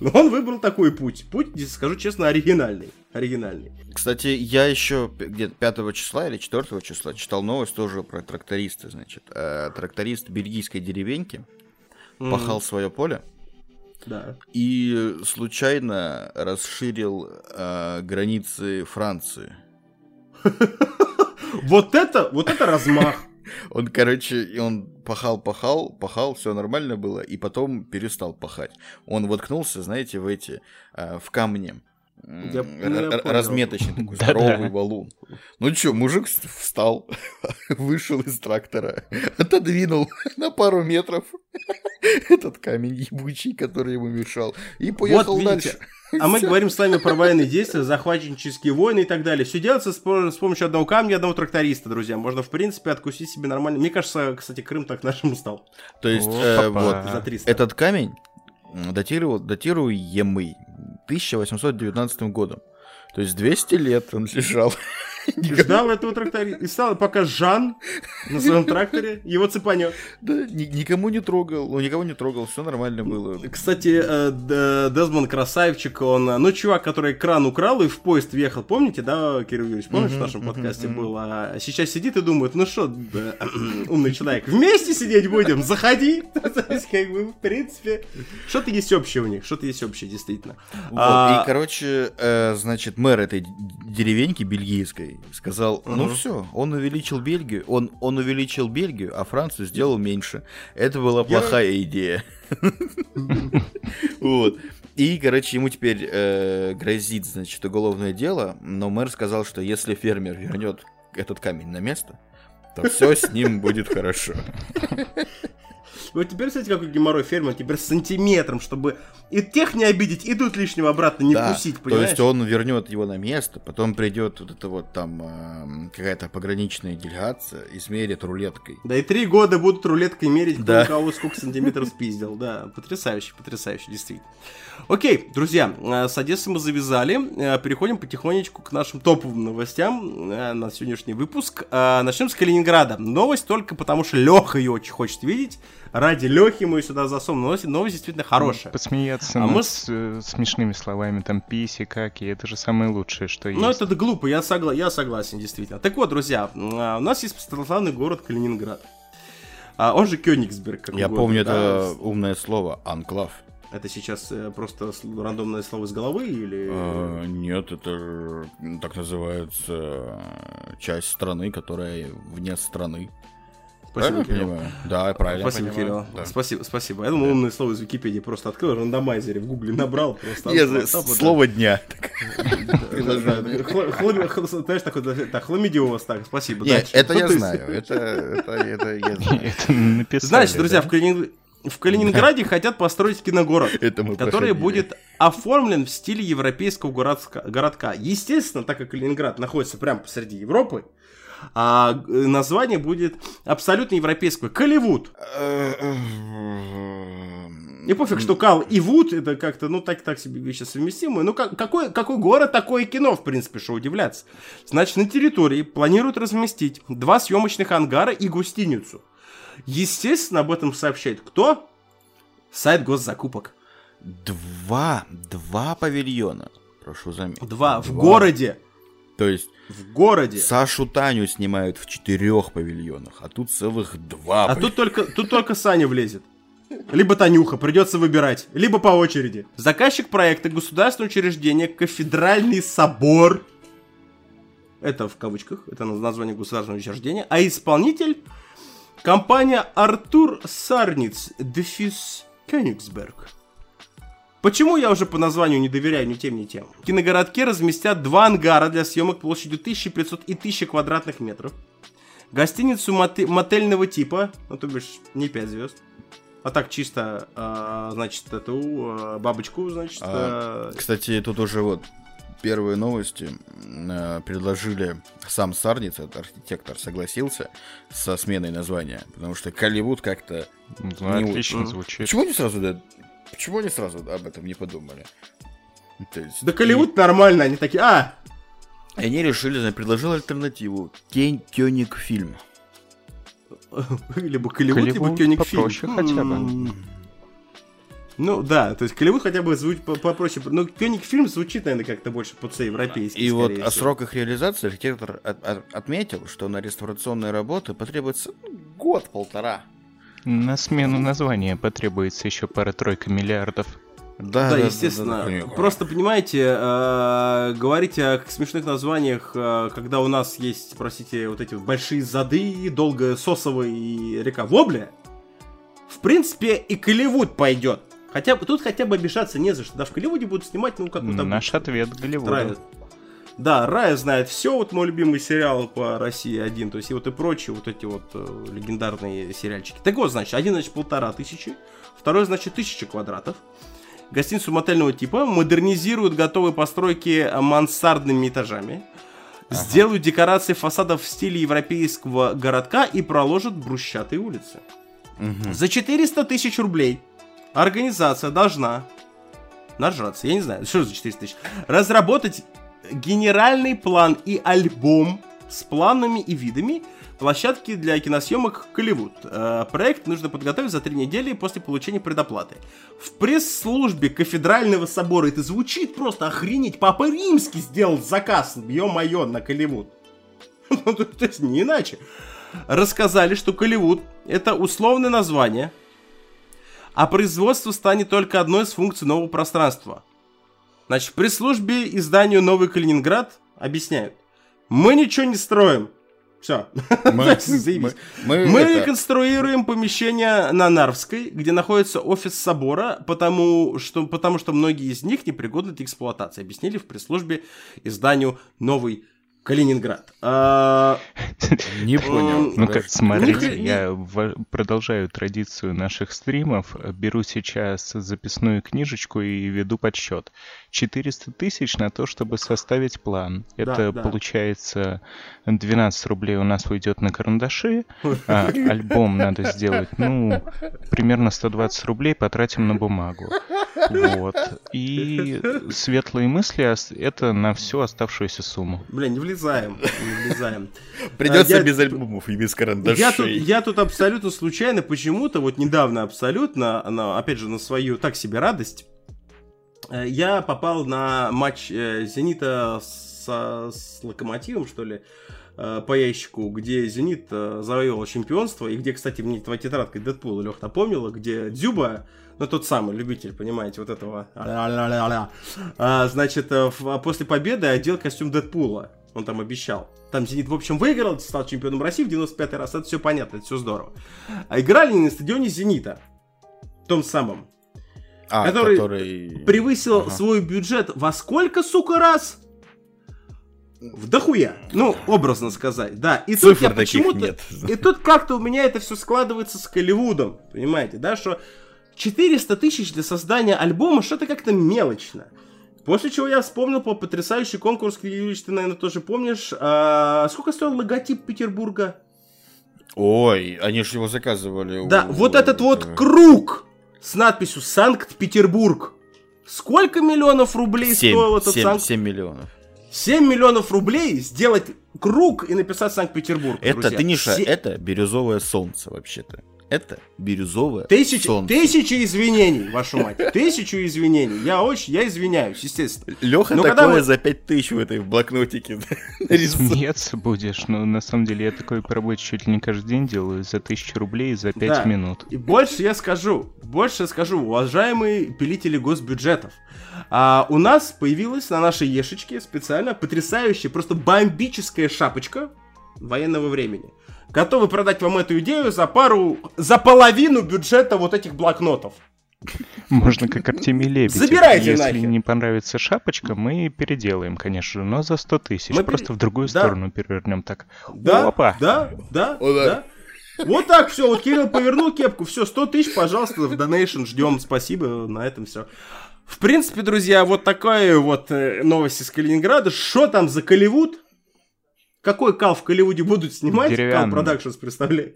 Но он выбрал такой путь. Путь, скажу честно, оригинальный. Оригинальный. Кстати, я еще где-то 5 числа или 4 числа читал новость тоже про тракториста, значит. Э, тракторист бельгийской деревеньки М, пахал свое поле Да. и случайно расширил э, границы Франции. [LAUGHS] Вот это, вот это размах. Он, короче, он пахал, пахал, пахал, все нормально было, и потом перестал пахать. Он воткнулся, знаете, в эти, э, в камни. Я- я разметочный такой здоровый валун. Ну чё, мужик встал, [LAUGHS] вышел из трактора, [LAUGHS] отодвинул [LAUGHS] на пару метров этот камень ебучий, который ему мешал, и поехал видите, дальше. А мы говорим с вами про военные действия, захватнические войны и так далее. Все делается с, по- с помощью одного камня и одного тракториста, друзья. Можно, в принципе, откусить себе нормально. Мне кажется, кстати, Крым так нашему стал. То есть, О, э, вот, За 300. Этот камень м, датировал, датируемый 1819 годом. То есть 200 лет он лежал. [LAUGHS] Ждал этого тракториста. И стал, пока Жан на своем тракторе его цепанет. Да, ни- никому не трогал, ну никого не трогал, все нормально было. Кстати, э, Дезмон красавчик, он, э, ну, чувак, который кран украл и в поезд въехал, помните, да, Кирилл Юрьевич, помнишь, в нашем подкасте был, а сейчас сидит и думает, ну что, [CLEARS THROAT] умный человек, вместе сидеть будем, заходи, [LAUGHS] То есть, как бы, в принципе, что-то есть общее у них, что-то есть общее, действительно. Вот, А, И, короче, э, значит, мэр этой деревеньки бельгийской сказал, ну Мгм. все, он увеличил Бельгию, он, он увеличил Бельгию, а Францию сделал меньше. Это была плохая идея. [LAUGHS] Вот. И, короче, ему теперь э, грозит, значит, уголовное дело, но мэр сказал, что если фермер вернет этот камень на место, то все с ним будет хорошо. [LAUGHS] Вот теперь, кстати, какой геморрой фермер, теперь с сантиметром, чтобы и тех не обидеть, и тут лишнего обратно не Да, вкусить, То понимаешь? есть он вернет его на место, потом придет вот это вот там эм, какая-то пограничная делегация и смерит рулеткой. Да и три года будут рулеткой мерить, кто Да. у кого сколько сантиметров спиздил. Да, потрясающе, потрясающе, действительно. Окей, друзья, э, с Одессы мы завязали. Э, Переходим потихонечку к нашим топовым новостям э, на сегодняшний выпуск. Начнем с Калининграда. Новость только потому, что Леха ее очень хочет видеть. Ради Лехи мы ее сюда засунем. Новость, новость действительно хорошая. Посмеяться А над мы с- э, смешными словами, там, писи, каки, это же самое лучшее, что есть. Ну, это глупо, я, согла- я согласен, действительно. Так вот, друзья, а, у нас есть православный город Калининград. А, он же Кёнигсберг. как Я угодно, помню да. это умное слово анклав. Это сейчас э, просто рандомное слово из головы или... Э, Нет, это так называется э, часть страны, которая вне страны. Спасибо, Кирилл. понимаю? Да, правильно Спасибо, понимаю. Кирилл. Да. Спасибо, спасибо. Я думал, умное слово из Википедии просто открыл, рандомайзере в гугле набрал. Просто Я слово дня. хл- Знаешь, такой, так, хламидиоз, так, спасибо. Нет, дальше. это Ну, я знаю. [LAUGHS] Это, это, это я [LAUGHS] знаю. Значит, друзья, в, Калинин- в Калининграде хотят построить киногород. [LAUGHS] Это мы который проходили. будет оформлен в стиле европейского городка. Естественно, так как Калининград находится прямо посреди Европы, а э, название будет абсолютно европейское. Колливуд. И пофиг, что Кал и Вуд, это как-то, ну, так, так себе вещи совместимые. Ну, как, какой, какой город, такое кино, в принципе, что удивляться. Значит, на территории планируют разместить два съемочных ангара и гостиницу. Естественно, об этом сообщает кто? Сайт госзакупок. Два, два павильона. Прошу заметить. Два. В городе. То есть В городе. Сашу Таню снимают в четырех павильонах, а тут целых два. А тут только, тут только Саня влезет. Либо Танюха, придется выбирать. Либо по очереди. Заказчик проекта государственное учреждение Кафедральный собор. Это в кавычках, это название государственного учреждения. А исполнитель компания Артур Сарниц, Дефис Кёнигсберг. Почему я уже по названию не доверяю ни тем, ни тем? В киногородке разместят два ангара для съемок площадью 1500 и 1000 квадратных метров. Гостиницу моте- мотельного типа, ну то бишь не 5 звезд. А так чисто, а, значит, эту а, бабочку, значит, А, а, Кстати, тут уже вот первые новости э, предложили сам Сарниц, этот архитектор, согласился со сменой названия, потому что Колливуд как-то... Ну, не- отлично звучит. Почему не сразу, да, почему они сразу об этом не подумали? То есть, Да Голливуд нормально, они такие, а, И они решили, да, предложил альтернативу. Тень Кёник фильм. либо Голливуд, либо Голливуд Кёниг попроще хотя бы. Ну да, то есть Голливуд хотя бы звучит по- попроще. Но Кёниг фильм звучит, наверное, как-то больше по-европейски. И вот скорее о всего. сроках реализации архитектор от- от- отметил, что на реставрационные работы потребуется ну, год-полтора. На смену названия потребуется еще пара-тройка миллиардов. Да, Да, естественно. конечно. Просто понимаете, э, говорить о смешных названиях, э, когда у нас есть, простите, вот эти вот большие зады, долгая сосовая и река Вобля, в принципе, и Голливуд пойдет. Хотя бы тут хотя бы обижаться не за что. Да, в Голливуде будут снимать, ну, как-то Наш ответ Голливуда. Рая. Да, Рая знает все, вот мой любимый сериал по России один, то есть и вот и прочие вот эти вот э, легендарные сериальчики. Так вот, значит, один, значит, полтора тысячи, второй, значит, тысяча квадратов. Гостиницу мотельного типа модернизируют готовые постройки мансардными этажами. Сделают декорации фасадов в стиле европейского городка и проложат брусчатые улицы. Мгм. За 400 тысяч рублей организация должна нажраться, я не знаю, что за 400 тысяч, разработать генеральный план и альбом с планами и видами площадки для киносъемок Голливуд. Э, Проект нужно подготовить за три недели после получения предоплаты. В пресс-службе кафедрального собора это звучит просто охренеть. Папа Римский сделал заказ, ё-моё, на Голливуд. [LAUGHS] Ну, то есть не иначе. Рассказали, что Голливуд это условное название, а производство станет только одной из функций нового пространства. Значит, при службе изданию «Новый Калининград» объясняют. Мы ничего не строим. Все. Мы, [LAUGHS] Заебись. мы- мы Мы это- реконструируем помещение на Нарвской, где находится офис собора, потому что, потому что многие из них непригодны для эксплуатации, объяснили в пресс-службе изданию «Новый Калининград. А, Не понял. Ну, как, смотрите, я в- продолжаю традицию наших стримов, беру сейчас записную книжечку и веду подсчет. 400 тысяч на то, чтобы составить план. Да, Это да. получается 12 рублей у нас уйдет на карандаши, а альбом надо сделать, ну, примерно 120 рублей потратим на бумагу. Вот. И светлые мысли это на всю оставшуюся сумму. Блин, не влезаем, не влезаем. [LAUGHS] Придется я- без альбомов и без карандашей. Я тут, я тут абсолютно случайно, почему-то, вот недавно абсолютно, на, опять же, на свою так себе радость, э, я попал на матч э, Зенита со- с Локомотивом, что ли, э, по ящику, где Зенит завоевал чемпионство, и где, кстати, мне твоя тетрадка Дэдпула, Лех, напомнила, где Дзюба, ну, тот самый любитель, понимаете, вот этого, а-ля-ля-ля-ля, а, значит, а после победы одел костюм Дэдпула, он там обещал. Там Зенит, в общем, выиграл, стал чемпионом России в 95-й раз, это все понятно, это все здорово. А играли они на стадионе Зенита, том самом, А, который который... превысил Ага. свой бюджет во сколько, сука, раз? В дохуя. Ну, образно сказать, да. И тут Цифр я таких почему-то... нет. И тут как-то у меня это все складывается с Голливудом, понимаете, да, что 400 тысяч для создания альбома что-то как-то мелочно. После чего я вспомнил по потрясающий конкурс, Юрьевич, ты, наверное, тоже помнишь. А, сколько стоил логотип Петербурга? Ой, они же его заказывали. Да, у- вот этот вот круг с надписью Санкт-Петербург. Сколько миллионов рублей семь, стоил этот семь- Санкт... семь миллионов. 7 миллионов рублей сделать круг и написать Санкт-Петербург. Это, друзья. ты, Ниша, Се- это бирюзовое солнце вообще-то. Это бирюзовое Тысячи, солнце. тысячи извинений, вашу мать. Тысячу извинений. Я очень, я извиняюсь, естественно. Леха Ну, когда такое мы- за пять тысяч в этой блокнотике. [LAUGHS] Смеяться будешь, но на самом деле я такое по работе чуть ли не каждый день делаю за тысячу рублей за пять Да. минут. И больше я скажу, больше я скажу, уважаемые пилители госбюджетов. А, у нас появилась на нашей ешечке специально потрясающая, просто бомбическая шапочка военного времени. Готовы продать вам эту идею за пару, за половину бюджета вот этих блокнотов. Можно как Артемий Лебедев. Забирайте Если нахер. не понравится шапочка, мы переделаем, конечно же, но за 100 тысяч. Мы Просто пере- в другую Да. сторону перевернем так. Да, Опа. да, да, О, да. да. Вот так все, вот Кирилл повернул кепку, все, 100 тысяч, пожалуйста, в donation ждем, спасибо, на этом все. В принципе, друзья, вот такая вот э, новость из Калининграда. Что там за Голливуд? Какой кал в Голливуде будут снимать? Кал Productions, представляй.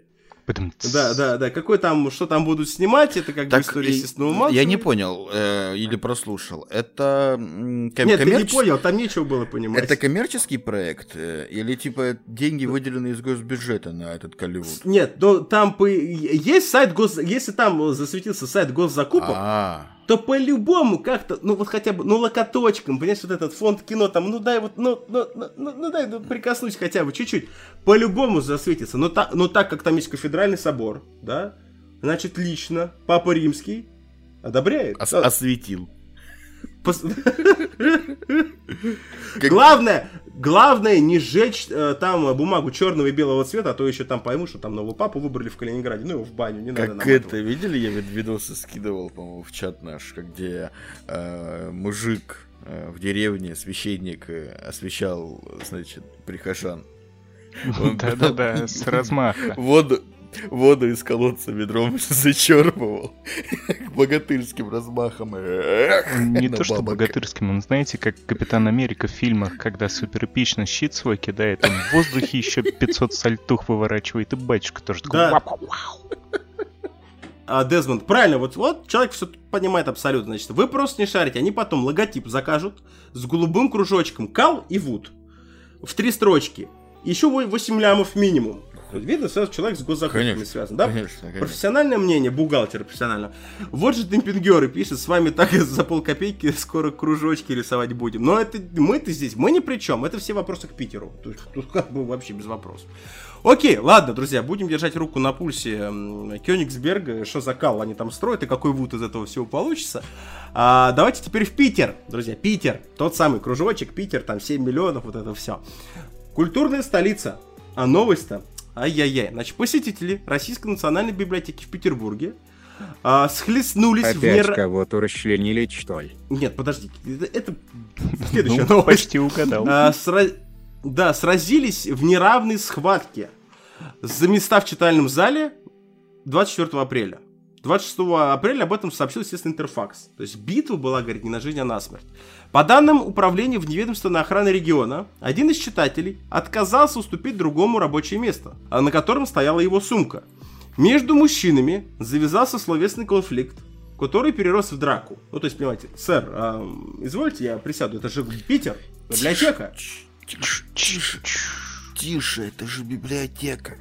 Да, да, да. Какой там, что там будут снимать, это как бы Так, история и- естественного массового. я не понял э, или прослушал. Это ком- Нет, ты не коммерчес- понял, там нечего было понимать. Это коммерческий проект э, или типа деньги выделены из госбюджета на этот Голливуд? Нет, но там по... есть сайт гос... Если там засветился сайт госзакупок, А, то по-любому как-то, ну вот хотя бы, ну локоточком, понимаешь, вот этот фонд кино там, ну дай вот, ну, ну, ну, ну, ну, дай ну, прикоснусь хотя бы чуть-чуть, по-любому засветится. Но, та, но так как там есть кафедральный собор, да, значит лично Папа Римский одобряет. ос- осветил. [LAUGHS] Главное, главное не сжечь э, там бумагу черного и белого цвета, а то еще там пойму, что там нового папу выбрали в Калининграде, ну его в баню, не надо Как это, этого. видели, я вид- видосы скидывал, по-моему, в чат наш, где э, мужик э, в деревне, священник, э, освещал, значит, прихожан. [LAUGHS] Да-да-да, с размаха. [LAUGHS] Воду, воду из колодца ведром [LAUGHS] зачерпывал богатырским размахом. Не то что богатырским, он, знаете, как Капитан Америка в фильмах, когда суперэпично щит свой кидает, он в воздухе еще 500 сальтух выворачивает, и батюшка тоже такой. А, Дезмонд, правильно, вот, вот человек все понимает абсолютно. Значит, вы просто не шарите, они потом логотип закажут с голубым кружочком Кал и Вуд в три строчки. Еще 8 лямов минимум. Видно, сразу человек с госзакупками Конечно, связан, да? конечно, конечно. Профессиональное мнение, бухгалтера профессионального. Вот же демпингеры пишет, с вами так [LAUGHS] за полкопейки скоро кружочки рисовать будем. Но это мы-то здесь, мы ни при чем. Это все вопросы к Питеру. Тут, тут как бы вообще без вопросов. Окей, ладно, друзья, будем держать руку на пульсе Кёнигсберга, что за кал они там строят и какой вуд из этого всего получится. А, давайте теперь в Питер, друзья, Питер, тот самый кружочек, Питер, там 7 миллионов, вот это все. Культурная столица. А новость-то? Ай-яй-яй. Значит, посетители Российской национальной библиотеки в Петербурге а, схлестнулись в Опять нер... кого-то расчленили, что ли? Нет, подождите, это, это [LAUGHS] следующая Ну, новость. почти угадал. А, да, сразились в неравной схватке за места в читальном зале 24 апреля. 26 апреля об этом сообщил, естественно, Интерфакс. То есть битва была, говорит, не на жизнь, а на смерть. По данным управления вневедомственной охраны региона, один из читателей отказался уступить другому рабочее место, а на котором стояла его сумка. Между мужчинами завязался словесный конфликт, который перерос в драку. Ну, то есть, понимаете, сэр, а, извольте, я присяду, это же Питер, библиотека. Тише, тише, тише, это же библиотека.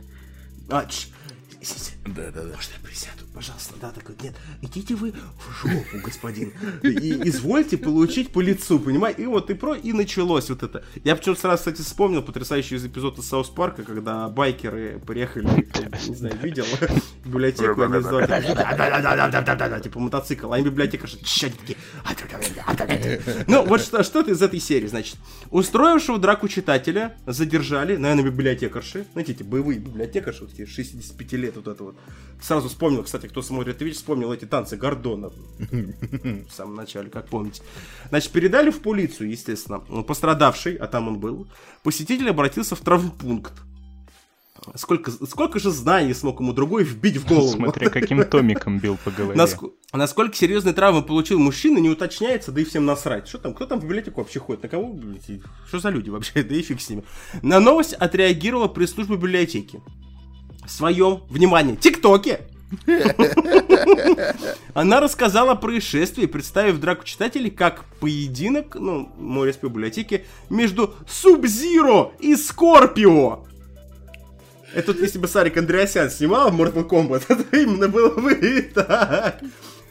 А, с- Да, да, да. Можно я присяду, пожалуйста? Да, такой, нет, идите вы в жопу, господин. И извольте получить по лицу, понимаете? И вот и про, и началось вот это. Я почему сразу, кстати, вспомнил потрясающий из эпизода Саус Парка, когда байкеры приехали, не знаю, видел, библиотеку, они издавали, да-да-да-да-да-да-да, типа мотоцикл, а они библиотека что такие, ну, вот что, что-то из этой серии, значит. Устроившего драку читателя задержали, наверное, библиотекарши, знаете, эти боевые библиотекарши, вот эти 65 лет, вот это вот. Сразу вспомнил, кстати, кто смотрит Twitch, вспомнил эти танцы Гордона в самом начале, как помните. Значит, передали в полицию, естественно. Пострадавший, а там он был, посетитель обратился в травмпункт. Сколько, сколько же знаний смог ему другой вбить в голову? Смотря каким томиком бил по голове. Наск- Насколько серьезные травмы получил мужчина, не уточняется, да и всем насрать. Что там, кто там в библиотеку вообще ходит? На кого, Что за люди вообще? [LAUGHS] Да и фиг с ними. На новость отреагировала пресс-служба библиотеки. В своем, внимание, ТикТоке она рассказала о происшествии, представив драку читателей как поединок, ну, мой респект библиотеки, между Субзиро и Скорпио. Это вот если бы Сарик Андреасян снимал Mortal Kombat, [LAUGHS] это именно было бы так.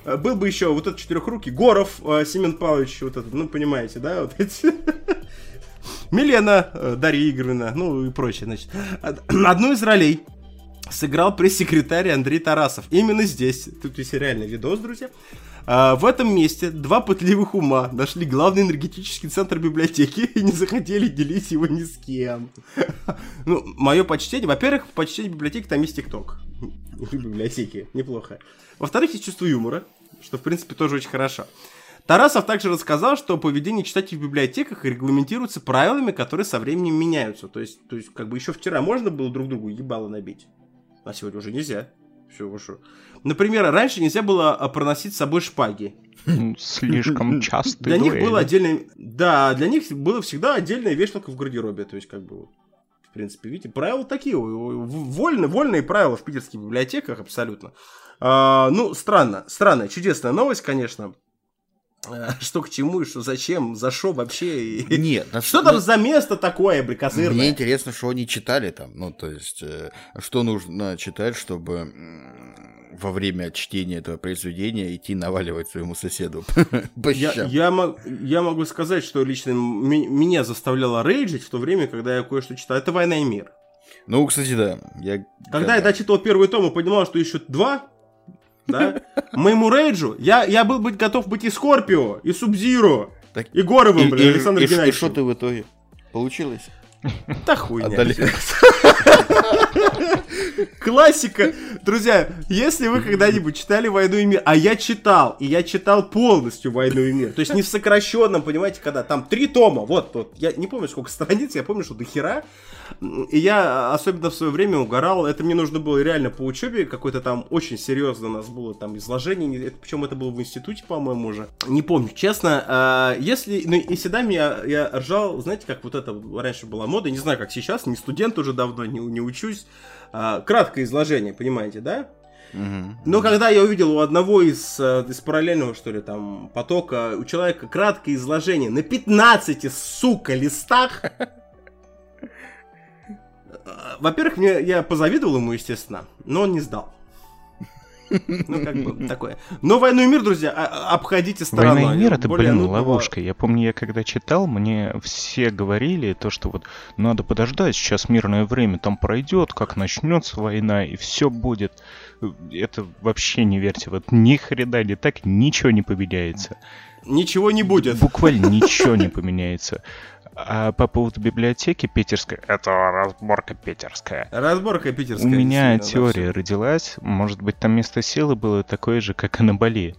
А, Был бы еще вот этот четырехрукий, Горов, э, Семен Павлович, вот этот, ну, понимаете, да, вот эти... Милена, э, Дарья Игоревна, ну и прочее, значит. Од- Одну из ролей сыграл пресс-секретарь Андрей Тарасов. Именно здесь, тут есть реальный видос, друзья. А, в этом месте два пытливых ума нашли главный энергетический центр библиотеки [LAUGHS] и не захотели делить его ни с кем. [LAUGHS] Ну, мое почтение. Во-первых, в почтении библиотеки там есть ТикТок. [LAUGHS] В библиотеке. Неплохо. Во-вторых, есть чувство юмора, что, в принципе, тоже очень хорошо. Тарасов также рассказал, что поведение читателей в библиотеках регламентируется правилами, которые со временем меняются. То есть, то есть как бы еще вчера можно было друг другу ебало набить, а сегодня уже нельзя. Все, шо. Например, раньше нельзя было а, проносить с собой шпаги. М, Слишком часто. Для них было отдельное... Да, для них было всегда отдельная вешалка в гардеробе. То есть, как бы, в принципе, видите, правила такие. Вольные, вольные правила в питерских библиотеках абсолютно. А, ну, странно, странная, чудесная новость, конечно. А, Что к чему и что зачем, за что вообще. Нет, на- [LAUGHS] Что там за место такое, бля, Мне интересно, что они читали там. Ну, то есть, э, что нужно читать, чтобы во время чтения этого произведения идти наваливать своему соседу [LAUGHS] Я, я, мо- я могу сказать, что лично меня заставляло рейджить в то время, когда я кое-что читал. Это «Война и мир». Ну, кстати, да. Я, Когда я дочитал первый том и понимал, что еще два, да, моему рейджу, я, я был быть готов быть и Скорпио, и Субзиро, Так- и Горовым, блин, и- Александр и ш- и Геннадьевич. что ты в итоге? Получилось? Да хуйня. [LAUGHS] Классика. Друзья, если вы когда-нибудь читали «Войну и мир», а я читал, и я читал полностью «Войну и мир», то есть не в сокращенном, понимаете, когда там три тома, вот, вот, я не помню, сколько страниц, я помню, что до хера, и я особенно в свое время угорал, это мне нужно было реально по учебе, какой-то там очень серьезно у нас было там изложение, это- причем это было в институте, по-моему, уже, не помню, честно, а, если, ну и всегда меня, я ржал, знаете, как вот это раньше была мода, не знаю, как сейчас, не студент уже давно, не, не учусь, а, краткое изложение, понимаете, да? Но когда я увидел у одного из, э, из параллельного, что ли, там, потока, у человека краткое изложение на 15, сука, листах, во-первых, мне, я позавидовал ему, естественно, но он не сдал. Ну, как бы, [LAUGHS] такое. Но «Войну и мир», друзья, а- обходите стороной. Война и мир это, блин, нудного- ловушка. Я помню, я когда читал, мне все говорили то, что вот надо подождать, сейчас мирное время там пройдет, как начнется война, и все будет. Это вообще не верьте, вот ни хрена не так, ничего не поменяется. Ничего не будет. Буквально ничего не поменяется. [LAUGHS] А по поводу библиотеки питерской, это разборка питерская. Разборка питерская. У меня действительно, да, теория родилась, может быть, там место силы было такое же, как и на Бали.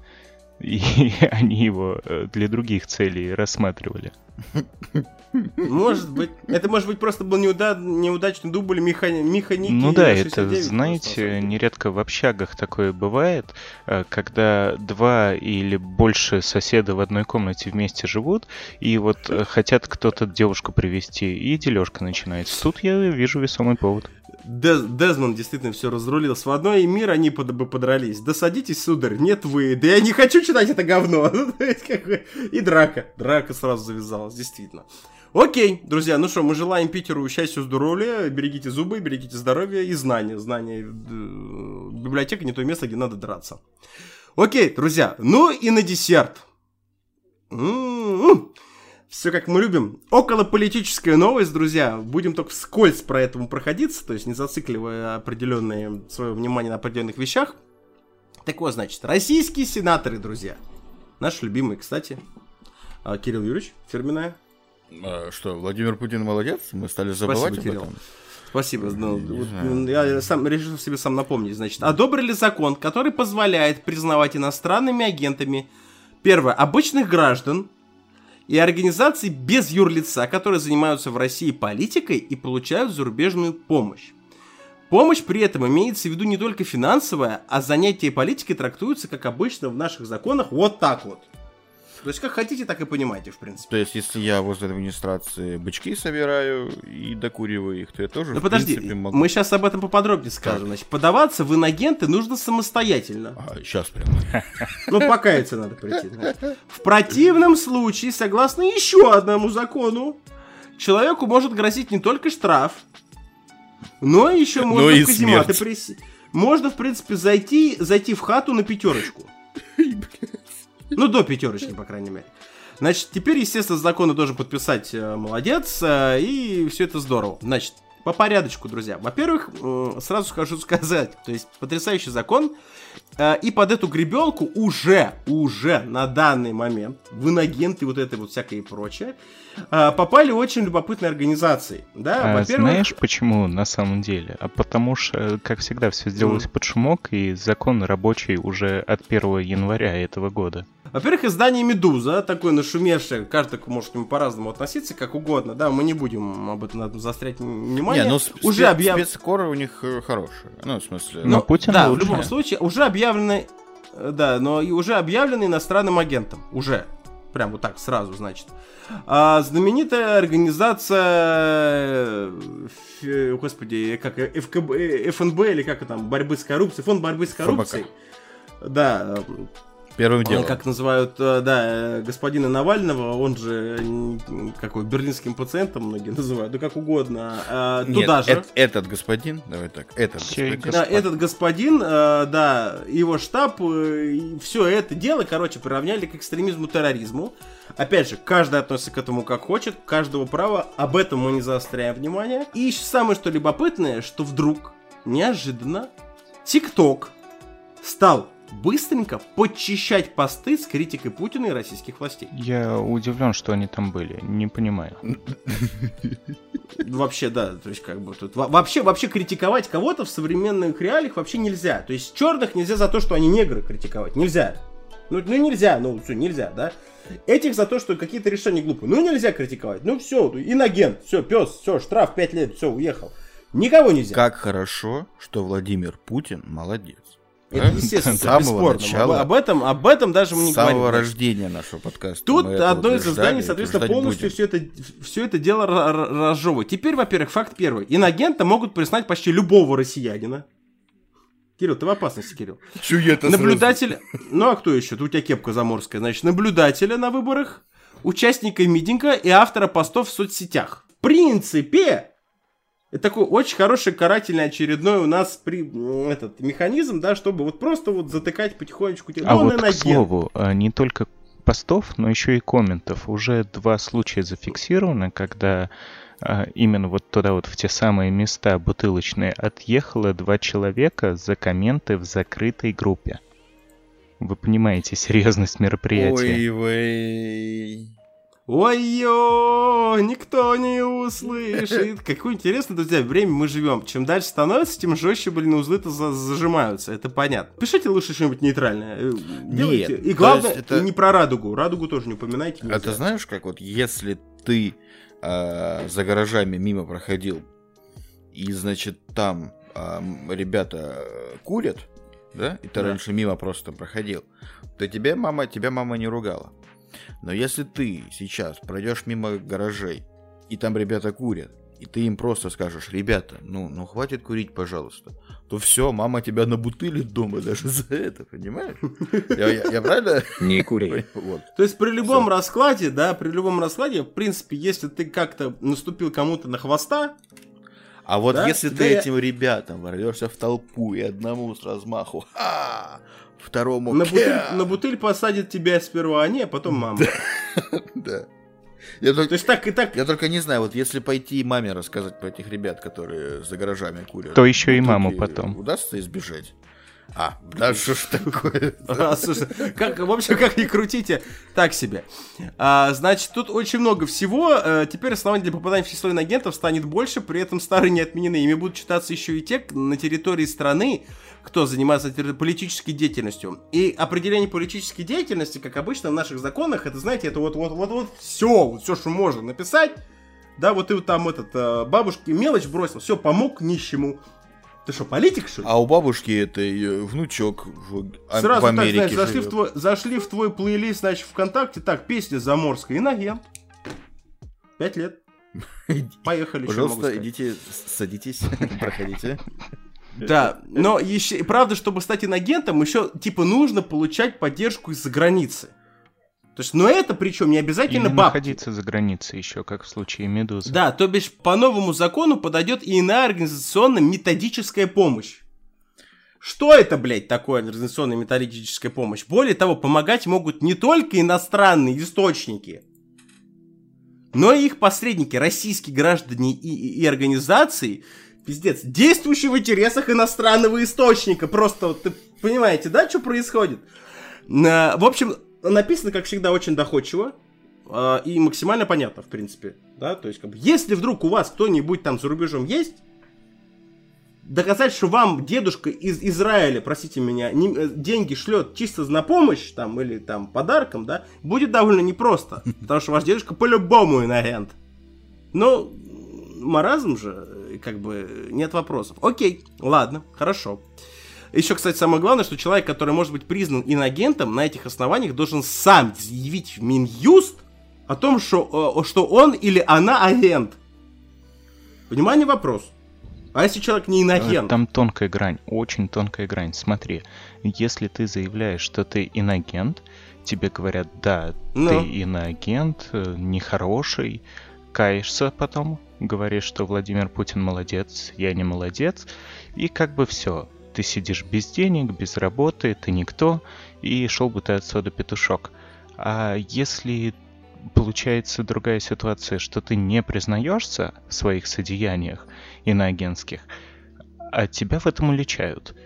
и [LAUGHS] они его э, для других целей рассматривали. [LAUGHS] Может быть. Это может быть просто был неуда... неудачный дубль механи... механики. Ну да, это, 69 знаете, просто, нередко в общагах такое бывает, э, когда два или больше соседа в одной комнате вместе живут, и вот э, хотят кто-то девушку привести, и дележка начинается. Тут я вижу весомый повод. Дез- Дезмонд действительно все разрулил. С водой и мир они под- бы подрались. Да садитесь, сударь, нет вы. Да я не хочу читать это говно. [LAUGHS] Ну, И драка. Драка сразу завязалась, действительно. Окей, друзья, ну что, мы желаем Питеру счастья, здоровья, берегите зубы, берегите здоровье и знания. Знания. э, Библиотека не то место, где надо драться. Окей, друзья, ну и на десерт. Все как мы любим. Околополитическая новость, друзья. Будем только вскользь про этому проходиться, то есть не зацикливая определенные свое внимание на определенных вещах. Так вот, значит, российские сенаторы, друзья. Наши любимые, кстати. А, Кирилл Юрьевич, фирменная. А, что, Владимир Путин молодец? Мы стали забывать Спасибо, об Кирилл. этом? Спасибо. ну, вот, м, я сам решил себе сам напомнить. Значит, одобрили закон, который позволяет признавать иностранными агентами, первое, обычных граждан и организаций без юрлица, которые занимаются в России политикой и получают зарубежную помощь. Помощь при этом имеется в виду не только финансовая, а занятия политикой трактуются, как обычно в наших законах, вот так вот. То есть, как хотите, так и понимаете, в принципе. То есть, если я возле администрации бычки собираю и докуриваю их, то я тоже, Ну подожди, принципе, могу... мы сейчас об этом поподробнее скажем. Значит, подаваться в инагенты нужно самостоятельно. А, сейчас прям. [LAUGHS] Ну, покаяться надо прийти. В противном случае, согласно еще одному закону, человеку может грозить не только штраф, но еще можно и в казематы прис- Можно, в принципе, зайти, зайти в хату на пятерочку. [LAUGHS] Ну, до пятерочки, по крайней мере. Значит, теперь, естественно, законы должен подписать э, молодец, э, и все это здорово. Значит, по порядочку, друзья. Во-первых, м, сразу хочу сказать, то есть потрясающий закон, э, и под эту гребелку уже, уже на данный момент в инагенты вот это вот всякое и прочее э, попали очень любопытные организации. Да, А знаешь почему на самом деле? А потому что, как всегда, все сделалось под шумок, и закон рабочий уже от 1 января этого года. Во-первых, издание «Медуза», такое нашумевшее, каждый может к нему по-разному относиться, как угодно, да, мы не будем об этом на этом заострять внимание. Не, ну сп- уже спе- объявлено... спецкоры у них э, хорошие. Ну, в смысле... Но Путин да, в лучше. любом случае, уже объявлены, э, да, но и уже объявлены иностранным агентом, уже, прям вот так сразу, значит. А, знаменитая организация, э, ф- господи, как ФКБ, ФНБ или как это там, борьбы с коррупцией, фонд борьбы с коррупцией. Да, э, Первым делом. как называют, э, да, э, господина Навального, он же, м, какой, берлинским пациентом многие [LAUGHS] называют, да как угодно, э, Нет, туда же. эт- этот господин, давай так, этот господин. Да, этот господин, э, да, его штаб, все это дело, короче, приравняли к экстремизму, терроризму. Опять же, каждый относится к этому как хочет, каждого права, об этом мы не заостряем внимание. И еще самое что любопытное, что вдруг, неожиданно, ТикТок стал быстренько подчищать посты с критикой Путина и российских властей. Я удивлен, что они там были. Не понимаю. Вообще, да, то есть как бы тут во- вообще вообще критиковать кого-то в современных реалиях вообще нельзя. То есть черных нельзя за то, что они негры критиковать, нельзя. Ну, ну нельзя, ну все, нельзя, да. Этих за то, что какие-то решения глупые. Ну нельзя критиковать. Ну все, инагент, все, пес, все, штраф 5 лет, все, уехал. Никого нельзя. Как хорошо, что Владимир Путин молодец. Это естественно, самого начала. Об, об этом, об этом даже мы не С самого говорим. рождения нашего подкаста. Тут одно из изданий, соответственно, полностью будем. все это, все это дело ра- ра- разжевывает. Теперь, во-первых, факт первый. Инагента могут признать почти любого россиянина. Кирилл, ты в опасности, Кирилл. Это Наблюдатель... Ну, а кто еще? Тут у тебя кепка заморская. Значит, наблюдателя на выборах, участника митинга и автора постов в соцсетях. В принципе, это такой очень хороший карательный очередной у нас при, этот механизм, да, чтобы вот просто вот затыкать потихонечку. А Ну, вот, к слову, а, не только постов, но еще и комментов. Уже два случая зафиксированы, когда а, именно вот туда вот в те самые места бутылочные отъехало два человека за комменты в закрытой группе. Вы понимаете серьезность мероприятия. Ой, вей. Ой-ё, никто не услышит. [LAUGHS] Какое интересное, друзья, время мы живем. Чем дальше становится, тем жестче, блин, узлы-то за- зажимаются. Это понятно. Пишите лучше что-нибудь нейтральное. Э, Делайте. И то главное, это- и не про радугу. Радугу тоже не упоминайте. нельзя. Это знаешь, как вот если ты э, за гаражами мимо проходил, и, значит, там а, м, ребята э, курят, да, и ты Да. раньше мимо просто проходил, то тебе мама, тебя мама не ругала. Но если ты сейчас пройдешь мимо гаражей, и там ребята курят, и ты им просто скажешь, ребята, ну, ну хватит курить, пожалуйста, то все, мама тебя набутылит дома даже [LAUGHS] за это, понимаешь? Я, я- я правильно? Не кури. [LAUGHS] Вот. То есть при любом раскладе, да, при любом раскладе, в принципе, если ты как-то наступил кому-то на хвоста, А вот Да? если ты я- этим ребятам ворвешься в толпу и одному с размаху, [LAUGHS] ха, второму на бутыль, на бутыль посадят тебя сперва они, а потом мама. да. Я То только, есть так и так. я только не знаю, вот если пойти маме рассказать про этих ребят, которые за гаражами курят, То еще и маму потом. Удастся избежать? А, да что ж такое? [LAUGHS] А, слушай, как, в общем, как ни крутите, так себе. А, значит, тут очень много всего. Э, Теперь оснований для попадания в число инагентов станет больше, при этом старые не отменены. Ими будут считаться еще и те на территории страны, кто занимается политической деятельностью. И определение политической деятельности, как обычно в наших законах, это, знаете, это вот вот вот вот все, вот все, что можно написать. Да, вот ты вот там этот э, бабушке мелочь бросил, все, помог нищему. Ты что, политик, что ли? А у бабушки это ее внучок в, а- Сразу в так, Америке знаешь, зашли в, твой, зашли в твой плейлист, значит, ВКонтакте, так, песня Заморская, инагент. Пять лет. [LAUGHS] Поехали, Пожалуйста, идите, садитесь, [LAUGHS] проходите. Да, но еще, правда, чтобы стать инагентом, еще, типа, нужно получать поддержку из-за границы. То есть, но это причем не Или обязательно бабки. находиться за границей еще, как в случае Медузы. Да, то бишь, по новому закону подойдет и иная организационная методическая помощь. Что это, блядь, такое организационная методическая помощь? Более того, помогать могут не только иностранные источники, но и их посредники, российские граждане и, и- и организации, пиздец, действующие в интересах иностранного источника. Просто, вот, ты понимаете, да, что происходит? На- В общем, написано, как всегда, очень доходчиво а, и максимально понятно, в принципе. Да, то есть, как бы, если вдруг у вас кто-нибудь там за рубежом есть, доказать, что вам дедушка из Израиля, простите меня, не- э, деньги шлет чисто на помощь, там, или там подарком, да, будет довольно непросто. Потому что ваш дедушка по-любому инагент. Но маразм же, э, как бы, нет вопросов. Окей, ладно, хорошо. Еще, кстати, самое главное, что человек, который может быть признан инагентом, на этих основаниях должен сам заявить в Минюст о том, что, э, что он или она агент. Внимание, вопрос. А если человек не Э, инагент? Там тонкая грань, очень тонкая грань. Смотри, если ты заявляешь, что ты инагент, тебе говорят, да, Ну. ты иноагент, э, нехороший, каешься потом, говоришь, что Владимир Путин молодец, я не молодец, и как бы все. Ты сидишь без денег, без работы, ты никто, и шел бы ты отсюда петушок. А если получается другая ситуация, что ты не признаешься в своих содеяниях иноагентских, а тебя в этом уличают,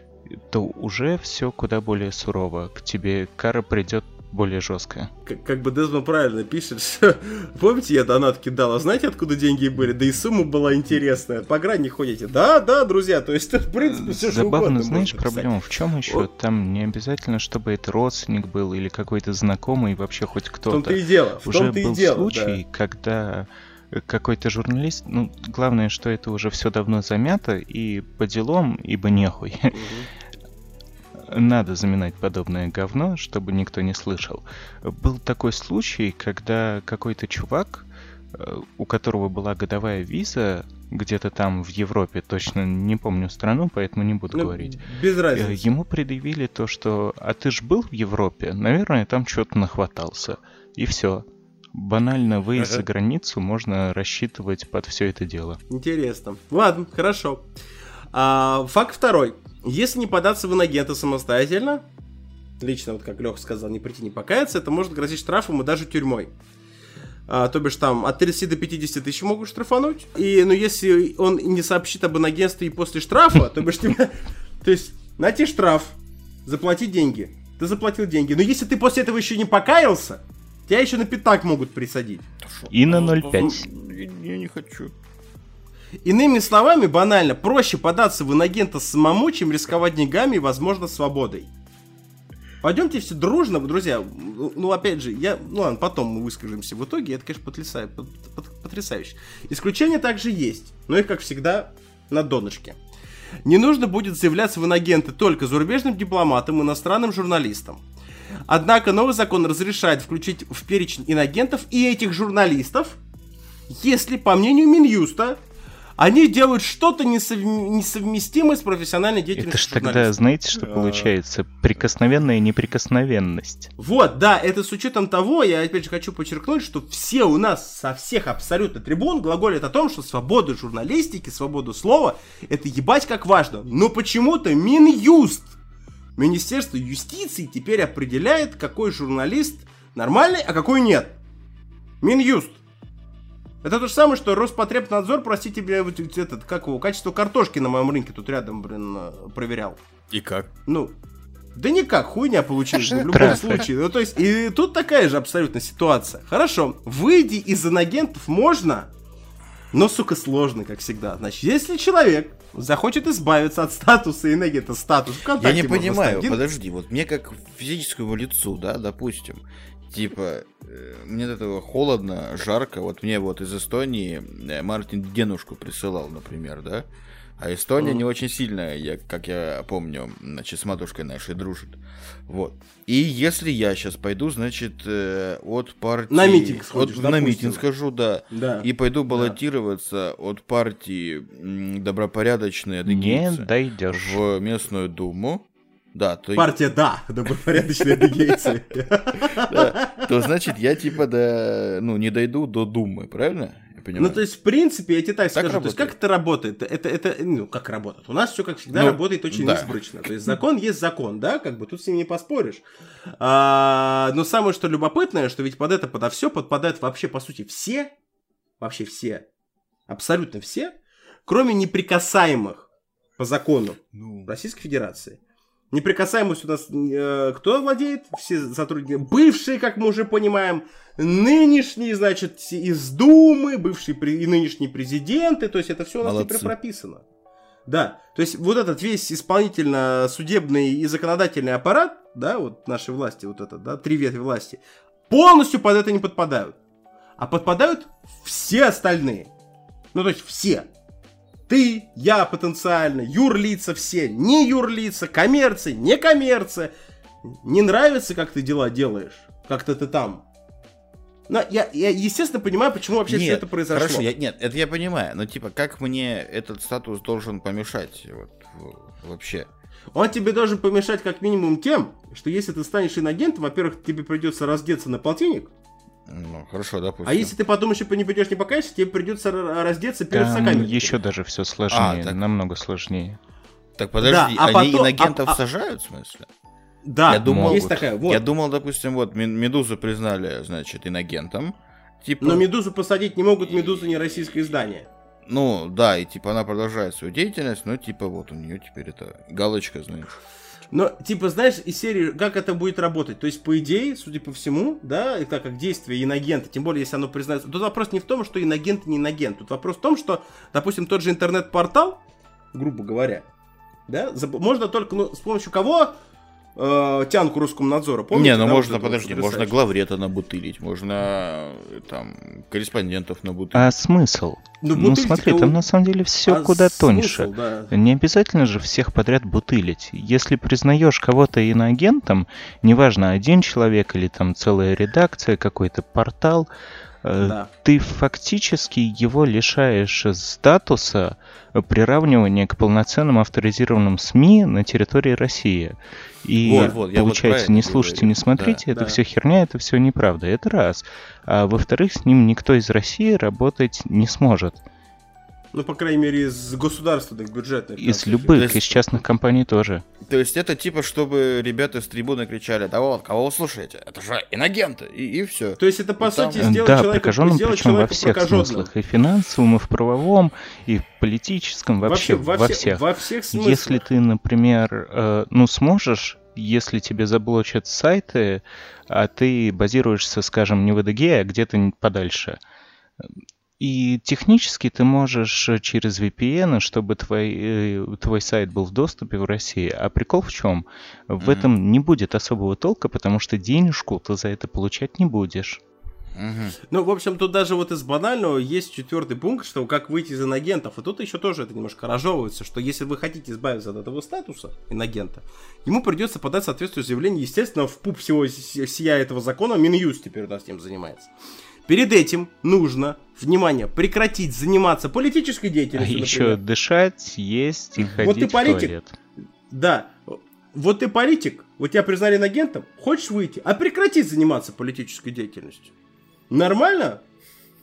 то уже все куда более сурово. К тебе кара придет более жесткая. Как, как бы Дезмон правильно пишет, [LAUGHS] что... Помните, я донат кидал, а знаете, откуда деньги были? Да и сумма была интересная. По грани ходите. Да, да, друзья, то есть, [LAUGHS] в принципе, все что Забавно, угодно знаешь, проблема в чем еще? Вот. Там не обязательно, чтобы это родственник был или какой-то знакомый, вообще хоть В том-то кто-то. и дело, в Уже том-то и был дело, случай, когда какой-то журналист, ну, главное, что это уже все давно замято, и по делам, ибо нехуй. да. Надо заминать подобное говно, чтобы никто не слышал. Был такой случай, когда какой-то чувак, э, у которого была годовая виза, где-то там в Европе, точно не помню страну, поэтому не буду Ну, говорить. Без Э, разницы. Ему предъявили то, что «А ты ж был в Европе? Наверное, там что-то нахватался». И все. Банально выезд Ага. за границу можно рассчитывать под все это дело. Интересно. Ладно, хорошо. А, факт второй. Если не податься в инагента самостоятельно, лично, вот как Леха сказал, не прийти, не покаяться, это может грозить штрафом и даже тюрьмой. А, то бишь там от 30 до 50 тысяч могут штрафануть. И, ну, если он не сообщит об инагентстве и после штрафа, то бишь тебе... То есть, найти штраф, заплатить деньги. Ты заплатил деньги. Но если ты после этого еще не покаялся, Тебя еще на пятак могут присадить. И на 0,5. Я, я не хочу. Иными словами, банально, проще податься в инагента самому, чем рисковать деньгами и, возможно, свободой. Пойдемте все дружно, друзья. Ну, опять же, я. Ну ладно, потом мы выскажемся в итоге. Это, конечно, потрясающе. потрясающе. Исключения также есть, но их, как всегда, на донышке. Не нужно будет заявляться в инагенты только зарубежным дипломатам, иностранным журналистам. Однако новый закон разрешает включить в перечень инагентов и этих журналистов, если, по мнению Минюста, они делают что-то несов... несовместимое с профессиональной деятельностью Это ж тогда, знаете, что получается? Прикосновенная неприкосновенность. Вот, да, это с учетом того, я опять же хочу подчеркнуть, что все у нас со всех абсолютно трибун глаголят о том, что свобода журналистики, свобода слова, это ебать как важно. Но почему-то Минюст, Министерство юстиции теперь определяет, какой журналист нормальный, а какой нет. Минюст. Это то же самое, что Роспотребнадзор, простите меня, вот этот, как его, качество картошки на моем рынке тут рядом, блин, э, проверял. И как? Ну, да никак, хуйня получилась в любом случае. Ну, то есть, и тут такая же абсолютно ситуация. Хорошо, выйди из инагентов можно, но, сука, сложно, как всегда. Значит, если человек захочет избавиться от статуса инагента, статус ВКонтакте, Я не понимаю, подожди, вот мне как физическому лицу, да, допустим, типа, э, мне от этого холодно, жарко. Вот мне вот из Эстонии э, Мартин Денушку присылал, например, да. А Эстония mm. не очень сильная, я, как я помню, значит, с матушкой нашей дружит. Вот. И если я сейчас пойду, значит, э, от партии... На митинг сходишь, от, На митинг схожу, да. да. И пойду баллотироваться да. от партии добропорядочные адыгейцы Не дойдешь. в местную думу. Да, то... Партия «Да», [LAUGHS] добропорядочные адыгейцы. То значит, я типа до, ну, не дойду до Думы, правильно? Ну, то есть, в принципе, я тебе так, скажу, то есть, как это работает? Это, это, ну, как работает? У нас все, как всегда, ну, работает очень да. избрачно. То есть, закон есть закон, да, как бы тут с ним не поспоришь. А, но самое, что любопытное, что ведь под это, подо все подпадают вообще, по сути, все, вообще все, абсолютно все, кроме неприкасаемых по закону ну. Российской Федерации. Неприкасаемость у нас э, кто владеет? Все сотрудники. Бывшие, как мы уже понимаем, нынешние, значит, из Думы, бывшие и нынешние президенты. То есть это все у нас Молодцы. прописано. Да, то есть вот этот весь исполнительно-судебный и законодательный аппарат, да, вот нашей власти, вот это, да, три ветви власти, полностью под это не подпадают. А подпадают все остальные. Ну, то есть все. Ты, я потенциально, юрлица все, не юрлица, коммерция, не коммерция. Не нравится, как ты дела делаешь, как-то ты там. Но я, я, естественно, понимаю, почему вообще нет, все это произошло. Хорошо, я, нет, это я понимаю, но типа, как мне этот статус должен помешать вот, вообще? Он тебе должен помешать как минимум тем, что если ты станешь инагентом, во-первых, тебе придется раздеться на полтинник, ну, хорошо, допустим. А если ты потом еще не пойдешь, не покаешься, тебе придется раздеться перед Там еще даже все сложнее, а, так... намного сложнее. Так подожди, да, а они потом... инагентов а, а... сажают, в смысле? Да, я думал, есть вот, такая. Вот. Я думал, допустим, вот Медузу признали, значит, инагентом. Типа... Но Медузу посадить не могут, Медуза не российское издание. Ну, да, и типа она продолжает свою деятельность, но типа вот у нее теперь это галочка, знаешь. Но, типа, знаешь, из серии, как это будет работать? То есть, по идее, судя по всему, да, и так как действие инагента, тем более, если оно признается... Тут вопрос не в том, что инагент не инагент. Тут вопрос в том, что, допустим, тот же интернет-портал, грубо говоря, да, можно только, ну, с помощью кого э, тянку русскому надзору. Помните, не, ну да, можно, вот подожди, вот можно главрета набутылить, можно э, там корреспондентов набутылить. А смысл? Ну, ну смотри, там на самом деле все а куда смысл, тоньше. Да. Не обязательно же всех подряд бутылить. Если признаешь кого-то иноагентом, неважно, один человек или там целая редакция, какой-то портал, да. ты фактически его лишаешь статуса приравнивания к полноценным авторизированным СМИ на территории России. И вот, вот, получается, вот не слушайте, говорю. не смотрите, да, это да. все херня, это все неправда. Это раз. А во-вторых, с ним никто из России работать не сможет. Ну, по крайней мере, из государственных бюджетных. Из любых, есть... из частных компаний тоже. То есть это типа, чтобы ребята с трибуны кричали, да вот, кого вы слушаете? Это же инагенты, и, и все. То есть это, по и сути, там... сделать да, человека, прокаженным, сделать причем во всех смыслах. И финансовом, и в правовом, и в политическом, вообще, во, во, во всех. Во всех смыслах. Если ты, например, э, ну, сможешь если тебе заблочат сайты, а ты базируешься, скажем, не в EDG, а где-то подальше. И технически ты можешь через VPN, чтобы твой, э, твой сайт был в доступе в России. А прикол в чем? В Мгм. этом не будет особого толка, потому что денежку ты за это получать не будешь. Мгм. Ну, в общем, тут даже вот из банального есть четвертый пункт, что как выйти из инагентов. И тут еще тоже это немножко разжевывается, что если вы хотите избавиться от этого статуса инагента, ему придется подать соответствующее заявление, естественно, в пуп всего сия этого закона, Минюст теперь у нас этим занимается. Перед этим нужно, внимание, прекратить заниматься политической А деятельностью. еще например. дышать, есть и Вот ходить ты в политик. туалет. Да. Вот ты политик, вот тебя признали инагентом, хочешь выйти, а прекрати заниматься политической деятельностью. Нормально?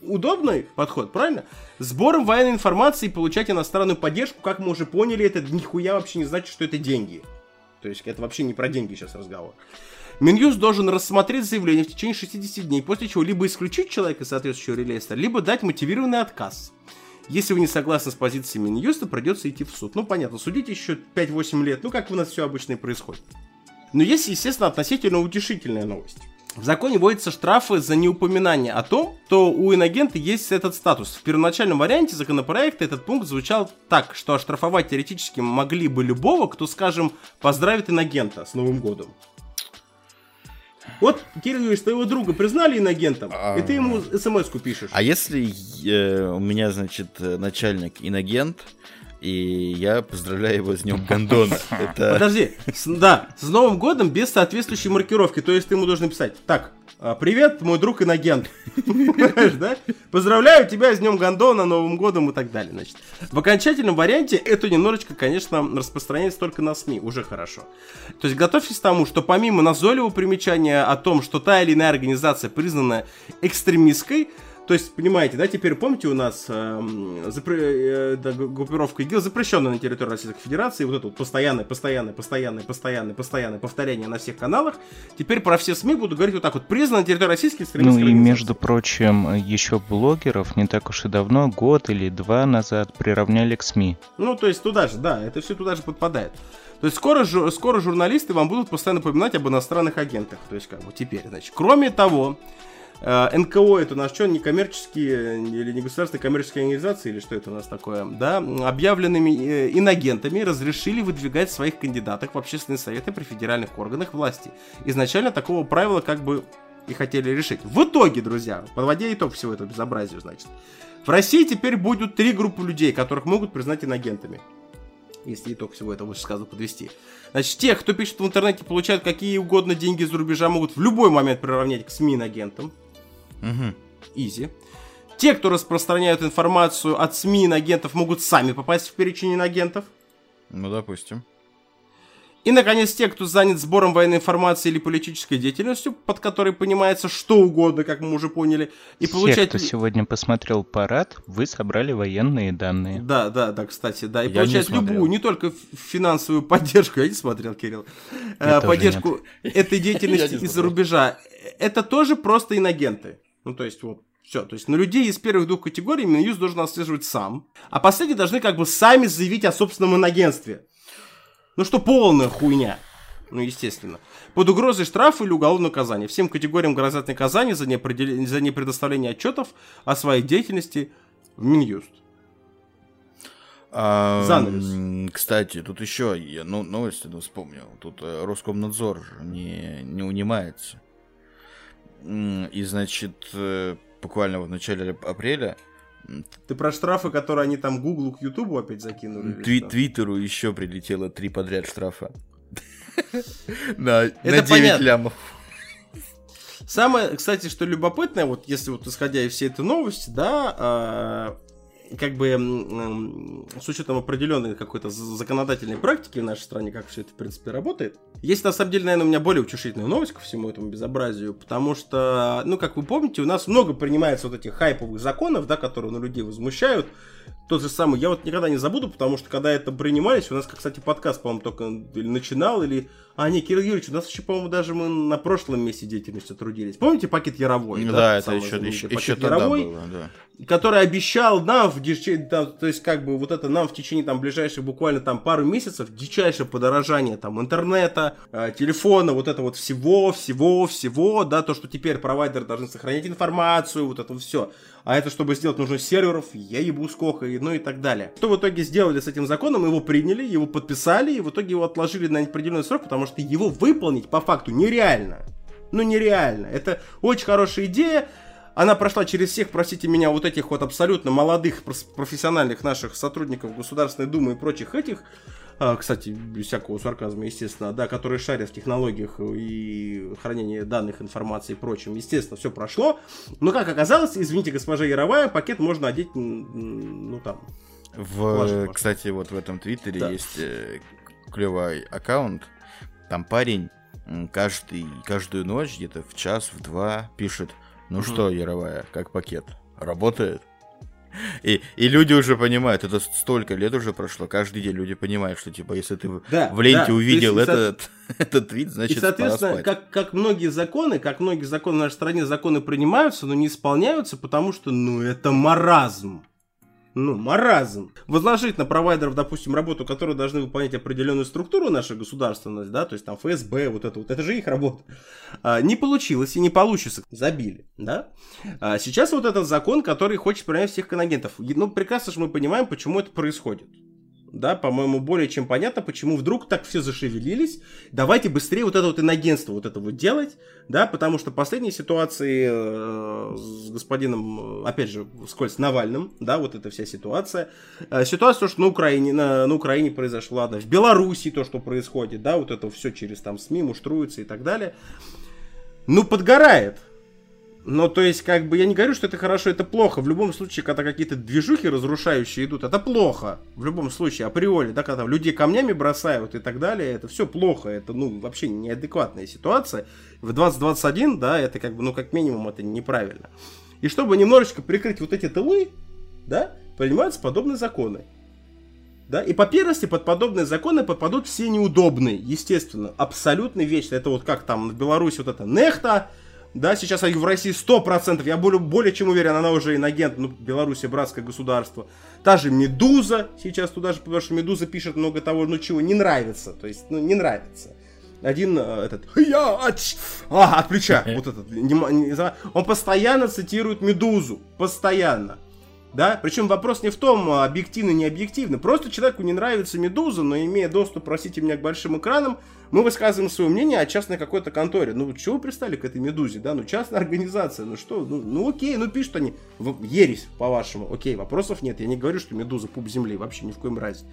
Удобный подход, правильно? Сбором военной информации и получать иностранную поддержку, как мы уже поняли, это нихуя вообще не значит, что это деньги. То есть это вообще не про деньги сейчас разговор. Минюст должен рассмотреть заявление в течение 60 дней, после чего либо исключить человека соответствующего реестра, либо дать мотивированный отказ. Если вы не согласны с позицией Минюста, придется идти в суд. Ну, понятно, судить еще 5-8 лет, ну, как у нас все обычно и происходит. Но есть, естественно, относительно утешительная новость. В законе вводятся штрафы за неупоминание о том, что у инагента есть этот статус. В первоначальном варианте законопроекта этот пункт звучал так, что оштрафовать теоретически могли бы любого, кто, скажем, поздравит инагента с Новым годом. Вот, Кирилл твоего друга признали инагентом, и ты ему смс-ку пишешь. А если э, у меня, значит, э, начальник инагент, и я поздравляю его с днем [LAUGHS] гондона. Это... Подожди, с- да, с Новым годом без соответствующей маркировки. То есть ты ему должен писать, так, а, привет, мой друг. Понимаешь, да? Поздравляю тебя с Днем Гондона, Новым годом и так далее. Значит, в окончательном варианте это немножечко, конечно, распространяется только на СМИ. Уже хорошо. То есть готовьтесь к тому, что помимо назойливого примечания о том, что та или иная организация признана экстремистской, то есть, понимаете, да, теперь помните у нас эм, запре- э, да, группировка ИГИЛ запрещенная на территории Российской Федерации, вот это вот постоянное, постоянное, постоянное, постоянное, постоянное повторение на всех каналах. Теперь про все СМИ буду говорить вот так вот, признана на территории Российской Ну экстремистской и организации. между прочим, еще блогеров не так уж и давно, год или два назад, приравняли к СМИ. Ну, то есть туда же, да, это все туда же подпадает. То есть скоро, жу- скоро журналисты вам будут постоянно напоминать об иностранных агентах. То есть как бы теперь, значит. Кроме того, э, НКО это у нас что, некоммерческие или не государственные коммерческие организации, или что это у нас такое, да, объявленными э, инагентами разрешили выдвигать своих кандидатов в общественные советы при федеральных органах власти. Изначально такого правила как бы и хотели решить. В итоге, друзья, подводя итог всего этого безобразия, значит, в России теперь будут три группы людей, которых могут признать инагентами если итог всего этого сказано подвести. Значит, тех, кто пишет в интернете, получают какие угодно деньги за рубежа, могут в любой момент приравнять к СМИ Мгм. Изи. Те, кто распространяют информацию от СМИ агентов, могут сами попасть в перечень агентов. Ну, допустим. И, наконец, те, кто занят сбором военной информации или политической деятельностью, под которой понимается что угодно, как мы уже поняли, и Те, получать... кто сегодня посмотрел парад, вы собрали военные данные. Да, да, да, кстати, да. И Я получать не любую, не только финансовую поддержку, [LAUGHS] я не смотрел, Кирилл, Я э, тоже поддержку этой [LAUGHS] деятельности из-за рубежа. Это тоже просто инагенты. Ну, то есть, вот, все. То есть, на людей из первых двух категорий Минюст должен отслеживать сам. А последние должны как бы сами заявить о собственном инагентстве. Ну, что полная хуйня. Ну, естественно. Под угрозой штрафа или уголовного наказания. Всем категориям грозят наказание за, неопределен- за непредоставление отчетов о своей деятельности в Минюст. А, Занавес. Кстати, тут еще я ну, новость одну вспомнил. Тут э, Роскомнадзор не, не унимается. И, значит, э, буквально в начале ап- апреля Ты про штрафы, которые они там Гуглу к Ютубу опять закинули? Тви-? Твиттеру еще прилетело три подряд штрафа. На [LAUGHS] на Это 9 понятно. лямов. Самое, кстати, что любопытное, вот если вот исходя из всей этой новости, да, а, как бы с учетом определенной какой-то законодательной практики в нашей стране, как все это, в принципе, работает, есть на самом деле, наверное, у меня более утешительная новость ко всему этому безобразию, потому что, ну, как вы помните, у нас много принимается вот этих хайповых законов, да, которые на людей возмущают. Тот же самый, я вот никогда не забуду, потому что когда это принимались, у нас, кстати, подкаст, по-моему, только или начинал, или А, не, Кирилл Юрьевич, у нас еще, по-моему, даже мы на прошлом месте деятельности трудились. Помните пакет Яровой? Да, это Самый еще, еще, еще тогда Яровой? было, да. Который обещал нам в дичи- да, то есть как бы вот это нам в течение там ближайших буквально там пару месяцев дичайшее подорожание там интернета, э, телефона, вот это вот всего, всего, всего, да, то, что теперь провайдеры должны сохранять информацию, вот это все. А это чтобы сделать нужно серверов, я ебу сколько, и, ну и так далее. Что в итоге сделали с этим законом? Его приняли, его подписали, и в итоге его отложили на определенный срок, потому что его выполнить по факту нереально. Ну нереально. Это очень хорошая идея, она прошла через всех, простите меня, вот этих вот абсолютно молодых профессиональных наших сотрудников Государственной Думы и прочих этих, а, кстати, без всякого сарказма, естественно, да, которые шарят в технологиях и хранении данных, информации и прочем, естественно, все прошло. Но, как оказалось, извините, госпожа Яровая, пакет можно одеть, ну, там, В, Важно, кстати, вот в этом твиттере Да. есть э, клевый аккаунт. Там парень каждый, каждую ночь где-то в час, в два пишет, ну Мгм. что, Яровая, как пакет? Работает? И, и люди уже понимают, это столько лет уже прошло, каждый день люди понимают, что типа, если ты в- Да, в ленте да, увидел есть, со- этот, [LAUGHS] этот твит, И, значит, пора соответственно, спать. как, как многие законы, как многие законы в нашей стране, законы принимаются, но не исполняются, потому что, ну, это маразм. Ну, маразм. Возложить на провайдеров, допустим, работу, которую должны выполнять определенную структуру наша государственность, да, то есть там ФСБ, вот это вот, это же их работа. А, не получилось и не получится. Забили, да. А, сейчас вот этот закон, который хочет принять всех конагентов. Ну, прекрасно же мы понимаем, почему это происходит. Да, по-моему, более чем понятно, почему вдруг так все зашевелились. Давайте быстрее вот это вот инагентство вот это вот делать, да, потому что последние ситуации э, с господином, э, опять же, скользь Навальным, да, вот эта вся ситуация. Э, ситуация, то, что на Украине, на, на Украине произошло, ладно, в Беларуси то, что происходит, да, вот это все через там СМИ муштруется и так далее. Ну, подгорает. Но, то есть, как бы, я не говорю, что это хорошо, это плохо. В любом случае, когда какие-то движухи разрушающие идут, это плохо. В любом случае, априори, да, когда там людей камнями бросают и так далее, это все плохо. Это, ну, вообще неадекватная ситуация. В 2021, да, это как бы, ну, как минимум, это неправильно. И чтобы немножечко прикрыть вот эти тылы, да, принимаются подобные законы. Да, и по первости под подобные законы попадут все неудобные, естественно, абсолютно вечно. Это вот как там в Беларуси вот это нехта, да, сейчас в России 100%, я более, более чем уверен, она уже инагент, ну, Беларусь братское государство. Та же Медуза сейчас туда же, потому что Медуза пишет много того, ну, чего не нравится, то есть, ну, не нравится. Один э, этот, я, ач, а, от плеча, [LAUGHS] вот этот, не не он постоянно цитирует Медузу, постоянно. Да, причем вопрос не в том, а, объективно, не объективно. Просто человеку не нравится Медуза, но имея доступ, простите меня, к большим экранам, мы высказываем свое мнение о частной какой-то конторе. Ну, чего вы пристали к этой Медузе, да? Ну, частная организация, ну что? Ну, ну окей, ну пишут они. Ересь, по-вашему. Окей, вопросов нет. Я не говорю, что Медуза пуп земли, вообще ни в коем разе.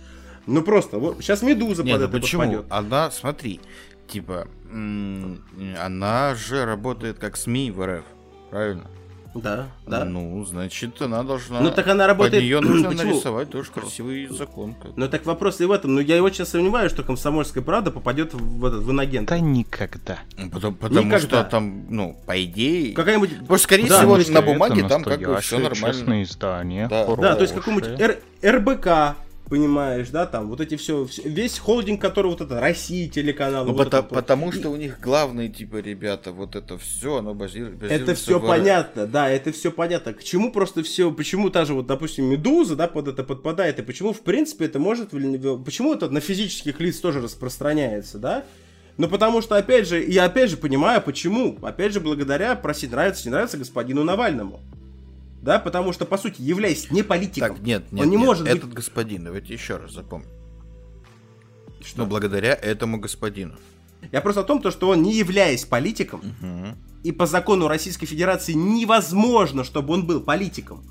Ну, просто, вот, сейчас Медуза Не, под ну это почему? подпадет. Она, смотри, типа, она же работает как СМИ в РФ, правильно? Да, да. Ну, значит, она должна... Ну, так она работает- Под нее [CLEARS THROAT] нужно Почему? нарисовать тоже красивый закон. как- Ну, так вопрос и в этом. Ну, я очень сомневаюсь, что комсомольская правда попадет в, этот, в инагент. Да никогда. Потому, потому Никогда. что там, ну, по идее... Какая-нибудь Потому что, скорее Да, всего, ну, на бумаге там как бы все нормально. честное издание. Да. Да, то есть хорошее. какой-нибудь Р- РБК, понимаешь, да, там вот эти все, весь холдинг, который вот это Россия телеканал. Ну, вот пота- это потому что у них главные, типа, ребята, вот это все, оно бази- базируется... Это все в понятно, да, это все понятно. К чему просто все, почему та же вот, допустим, Медуза, да, под это подпадает, и почему, в принципе, это может, почему это на физических лиц тоже распространяется, да? Ну, потому что, опять же, я опять же понимаю, почему. Опять же, благодаря, прости, нравится, не нравится господину Навальному. Да, потому что, по сути, являясь не политиком, Так, нет, нет, он не нет, может быть этот господин, давайте еще раз запомним. Что? Ну, благодаря этому господину. Я просто о том, то, что он, не являясь политиком, Мгм. и по закону Российской Федерации невозможно, чтобы он был политиком.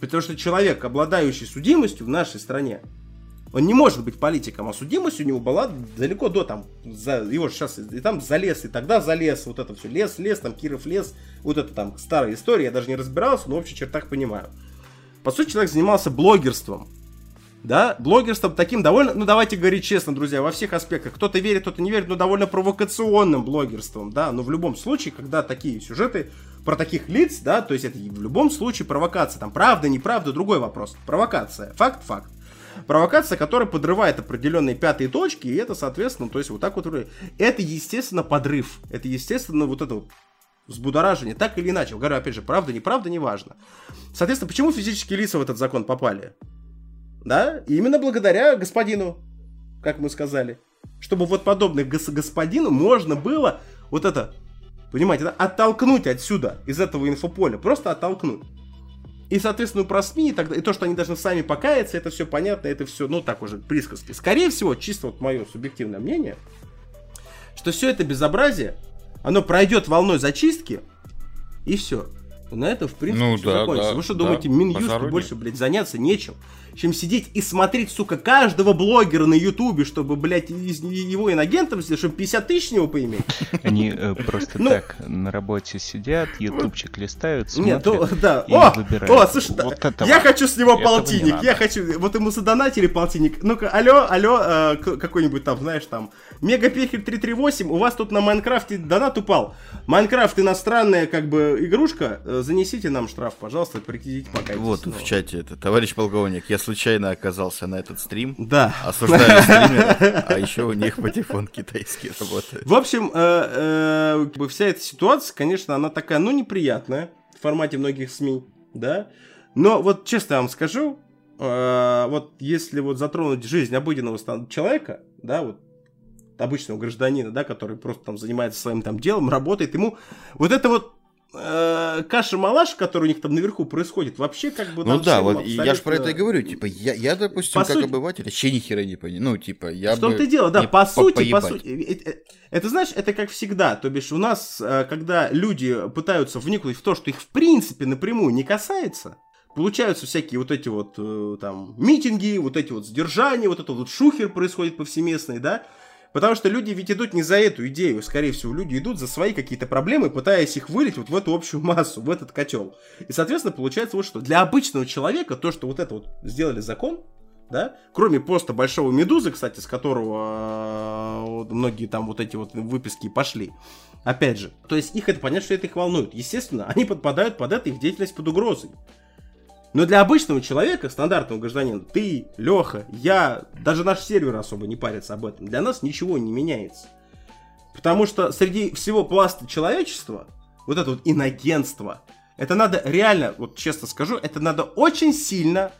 Потому что человек, обладающий судимостью в нашей стране, он не может быть политиком, а судимость у него была далеко до там, за, его сейчас и там залез, и тогда залез, вот это все, лес, лес, там Киров лес, вот это там старая история, я даже не разбирался, но в общих чертах понимаю. По сути, человек занимался блогерством, да, блогерством таким довольно, ну давайте говорить честно, друзья, во всех аспектах. Кто-то верит, кто-то не верит, но довольно провокационным блогерством, да, но в любом случае, когда такие сюжеты про таких лиц, да, то есть это в любом случае провокация, там правда, неправда, другой вопрос, провокация, факт, факт. Провокация, которая подрывает определенные пятые точки, и это, соответственно, то есть вот так вот, это, естественно, подрыв, это, естественно, вот это вот взбудоражение, так или иначе. Говорю, опять же, правда, неправда, неважно. Соответственно, почему физические лица в этот закон попали? Да, именно благодаря господину, как мы сказали. Чтобы вот подобных гос- господину можно было вот это, понимаете, да, оттолкнуть отсюда, из этого инфополя, просто оттолкнуть. И, соответственно, про СМИ и, так, и то, что они должны сами покаяться, это все понятно, это все, ну, так уже, присказки. Скорее всего, чисто вот мое субъективное мнение, что все это безобразие, оно пройдет волной зачистки, и все. На этом, в принципе, Ну все да, закончится. да, Вы что да, думаете, Минюсту больше, блядь, заняться нечем? Чем сидеть и смотреть, сука, каждого блогера на Ютубе, чтобы, блядь, из его инагентом сделать, чтобы 50 тысяч с него поиметь? Они э, просто [LAUGHS] Ну. так на работе сидят, ютубчик листают, Нет, смотрят. то, да. и О, выбирают. о, слушай, да, Вот этого- я хочу с него полтинник, я хочу, вот ему задонатили полтинник. Ну-ка, алло, алло, э, какой-нибудь там, знаешь, там, Мегапехель 338, у вас тут на Майнкрафте донат упал. Майнкрафт иностранная, как бы, игрушка, э, занесите нам штраф, пожалуйста, прекратите пока. Вот в чате это, товарищ полковник, я случайно оказался на этот стрим, Да. осуждаю стримеров, а еще у них патефон китайский работает. В общем, э, э, вся эта ситуация, конечно, она такая, ну, неприятная в формате многих СМИ, да. Но вот честно вам скажу, э, вот если вот затронуть жизнь обыденного человека, да, вот обычного гражданина, да, который просто там занимается своим там делом, работает, ему вот это вот каша-малаш, который у них там наверху происходит, вообще как бы... Ну да, вот и я же про это и абсолютно- говорю, типа, я, я допустим, По как сути- обыватель, вообще ни хера не понимаю. Ну, типа, я В том-то и дело, да, по сути, по сути. э, э, Это, знаешь, это как всегда. То бишь, у нас, э, когда люди пытаются вникнуть в то, что их в принципе напрямую не касается, получаются всякие вот эти вот э, там митинги, вот эти вот сдержания, вот этот вот шухер происходит повсеместный, да? Потому что люди ведь идут не за эту идею, скорее всего, люди идут за свои какие-то проблемы, пытаясь их вылить вот в эту общую массу, в этот котел. И, соответственно, получается вот что. Для обычного человека то, что вот это вот сделали закон, да, кроме поста Большого Медузы, кстати, с которого э, многие там вот эти вот выписки пошли, опять же, то есть их это понятно, что это их волнует. Естественно, они подпадают под это, их деятельность под угрозой. Но для обычного человека, стандартного гражданина, ты, Леха, я, даже наш сервер особо не парится об этом. Для нас ничего не меняется. Потому что среди всего пласта человечества, вот это вот инагентство, это надо реально, вот честно скажу, это надо очень сильно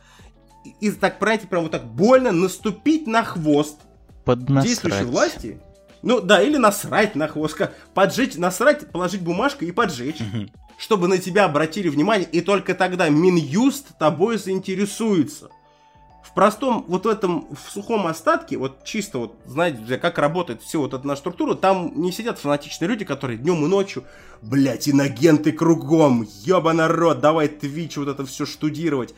и, и так, понимаете, прям вот так больно наступить на хвост действующей Поднасрать. власти. Ну да, или насрать на хвост, поджечь, насрать, положить бумажку и поджечь, чтобы на тебя обратили внимание, и только тогда Минюст тобой заинтересуется. В простом, вот в этом, в сухом остатке, вот чисто вот, знаете, как работает все вот эта наша структура, там не сидят фанатичные люди, которые днем и ночью, блять, инагенты кругом, ёба народ, давай Твич вот это все штудировать.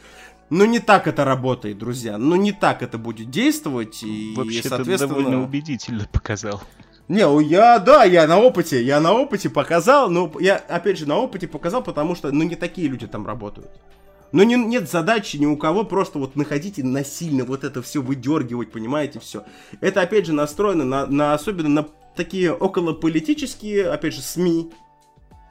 Но не так это работает, друзья. Ну не так это будет действовать. И, Вообще, соответственно... довольно убедительно показал. Не, я, да, я на опыте, я на опыте показал, но я, опять же, на опыте показал, потому что, ну, не такие люди там работают. Ну, не, нет задачи ни у кого просто вот находить и насильно вот это все выдергивать, понимаете, все. Это, опять же, настроено на, на особенно на такие околополитические, опять же, СМИ.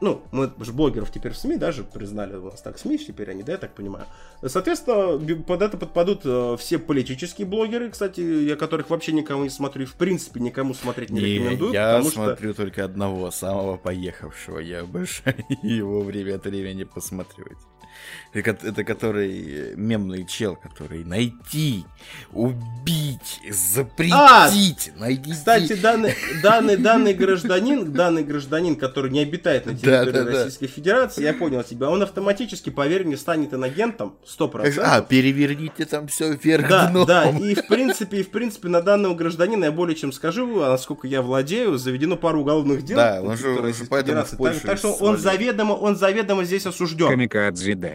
Ну, мы же блогеров теперь в СМИ даже признали, у нас так СМИ теперь они, да, я так понимаю. Соответственно, под это подпадут э, все политические блогеры, кстати, я которых вообще никому не смотрю, и в принципе никому смотреть не, Не, рекомендую, я потому что... смотрю только одного, самого поехавшего. Я больше [LAUGHS] его время от времени посматривать. Это ко- Это который э, мемный чел, который найти, убить, запретить, найти. А, Кстати, данный, данный, данный гражданин, данный гражданин, который не обитает на территории Да, да, да. Российской Федерации, я понял тебя, он автоматически, поверь мне, станет инагентом 100%. Как- А, переверните там все вверх Да, дном. да, и в принципе, и в принципе на данного гражданина я более чем скажу, а насколько я владею, заведено пару уголовных дел. Да, он же- он же поэтому в. Польшу так, так что он заведомо, он заведомо здесь осужден. Камикадзе, да.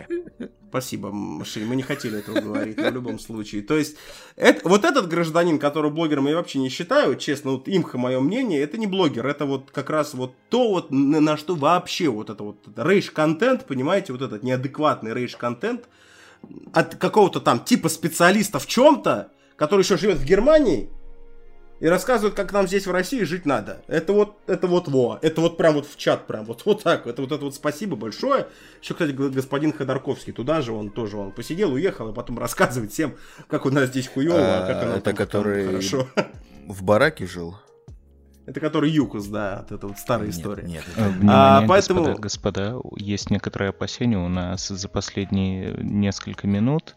Спасибо, Машин, мы не хотели этого говорить, но в любом случае. То есть, это, вот этот гражданин, которого блогером я вообще не считаю, честно, вот имха мое мнение, это не блогер, это вот как раз вот то вот, на, на что вообще вот это вот рейдж-контент, понимаете, вот этот неадекватный рейдж-контент от какого-то там типа специалиста в чем-то, который еще живет в Германии, и рассказывают, как нам здесь в России жить надо. Это вот, это вот во, это вот прям вот в чат, прям вот, [LAUGHS] вот так, это вот это вот спасибо большое. Еще, кстати, господин Ходорковский туда же, он тоже, он посидел, уехал, и потом [LAUGHS] рассказывает всем, как у нас здесь хуево, а, как А, оно это там- там который- хорошо. В бараке жил? Это который Юкус, да, вот это вот старая Нет, история. Нет, это- Внимание, А, поэтому- господа, господа, есть некоторые опасения у нас за последние несколько минут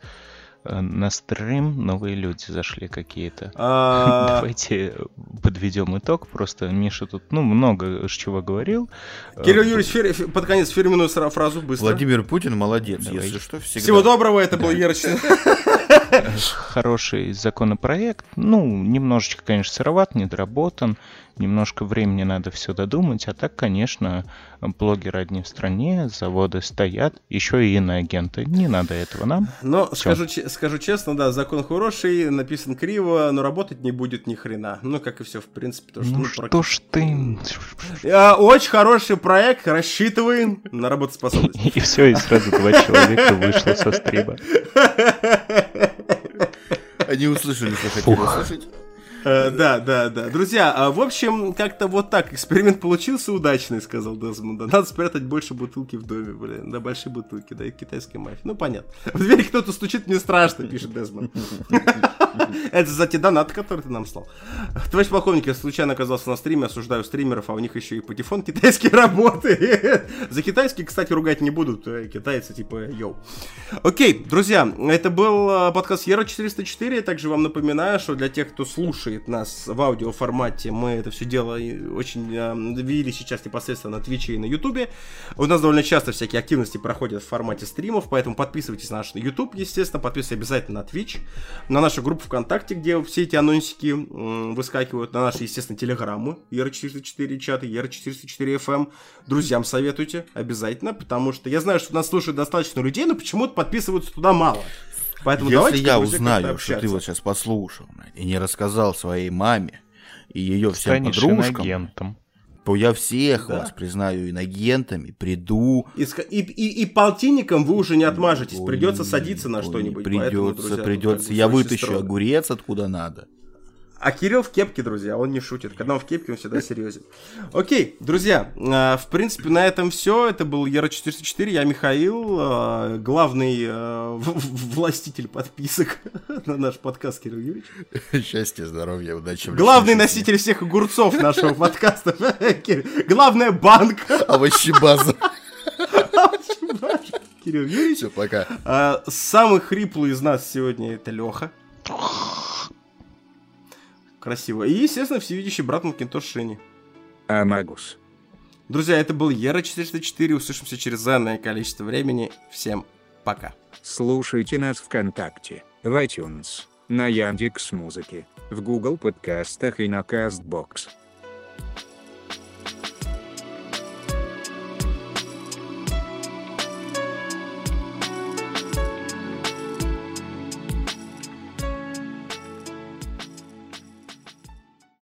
на стрим новые люди зашли какие-то. А, [LAUGHS] Давайте подведем итог. Просто Миша тут, ну, много чего говорил. Кирилл Э, Юрьевич, фер- фе- под конец фирменную фразу быстро. Владимир Путин молодец, Давай. если что, всегда. Всего доброго, это был Ерочный. [LAUGHS] Хороший законопроект. Ну, немножечко, конечно, сыроват, недоработан. Немножко времени надо все додумать. А так, конечно, блогеры одни в стране, заводы стоят. Еще и иноагенты. Не надо этого нам. Но скажу, скажу честно, да, закон хороший, написан криво, но работать не будет ни хрена. Ну, как и все, в принципе. потому что, Ну ну, что ж ты... А, Очень хороший проект, рассчитываем на работоспособность. [LAUGHS] И все, и сразу два человека вышло со стрима. Они услышали, что хотели услышать. Э, Да, да, да. Друзья, а, в общем, как-то вот так. Эксперимент получился удачный, сказал Дезмонд. Надо спрятать больше бутылки в доме, блин. Да, большие бутылки, да, и китайской мафии. Ну, понятно. В дверь кто-то стучит, мне страшно, пишет Дезмонд. [LAUGHS] Это за те донаты, которые ты нам слал. Товарищ полковник, я случайно оказался на стриме, осуждаю стримеров, а у них еще и патефон китайский [LAUGHS] работает. За китайский, кстати, ругать не будут. э, Китайцы типа йоу. Окей, друзья, это был э, подкаст Ера 404. Также вам напоминаю, что для тех, кто слушает нас в аудиоформате, мы это все дело очень э, вели сейчас непосредственно на Твиче и на Ютубе. У нас довольно часто всякие активности проходят в формате стримов, поэтому подписывайтесь на наш YouTube, естественно, подписывайтесь обязательно на Twitch, на нашу группу ВКонтакте, где все эти анонсики м, выскакивают, на наши, естественно, телеграммы, Ера404 чаты, Ера404 FM. эм. Друзьям советуйте обязательно, потому что я знаю, что нас слушает достаточно людей, но почему-то подписываются туда мало. Поэтому Если давайте, я узнаю, что ты вот сейчас послушал и не рассказал своей маме и ее всем Станешь подружкам, инагентом. то я всех Да. вас признаю инагентами, приду. И, и, и, и полтинником вы уже не отмажетесь, Ой, придется садиться на что-нибудь. Придется, поэтому, друзья, тут придется. Я вытащу строго. огурец откуда надо. А Кирилл в кепке, друзья, он не шутит. Когда он в кепке, он всегда серьезен. Окей, друзья, э, в принципе, на этом все. Это был Ера 404, я Михаил, э, главный э, властитель подписок [LAUGHS] на наш подкаст Кирилл Юрьевич. [LAUGHS] Счастья, здоровья, удачи. Главный носитель всех огурцов [LAUGHS] нашего подкаста. Главная банка. жизни. Овощебаза. Кирилл Юрьевич. Все, пока. Самый хриплый из нас сегодня это Леха. Красиво. И, естественно, всевидящий брат Макинтош Шини. Амагус. Друзья, это был Ера 404. Услышимся через энное количество времени. Всем пока. Слушайте нас ВКонтакте, в iTunes, на Яндекс Музыке, в Google подкастах и на Castbox.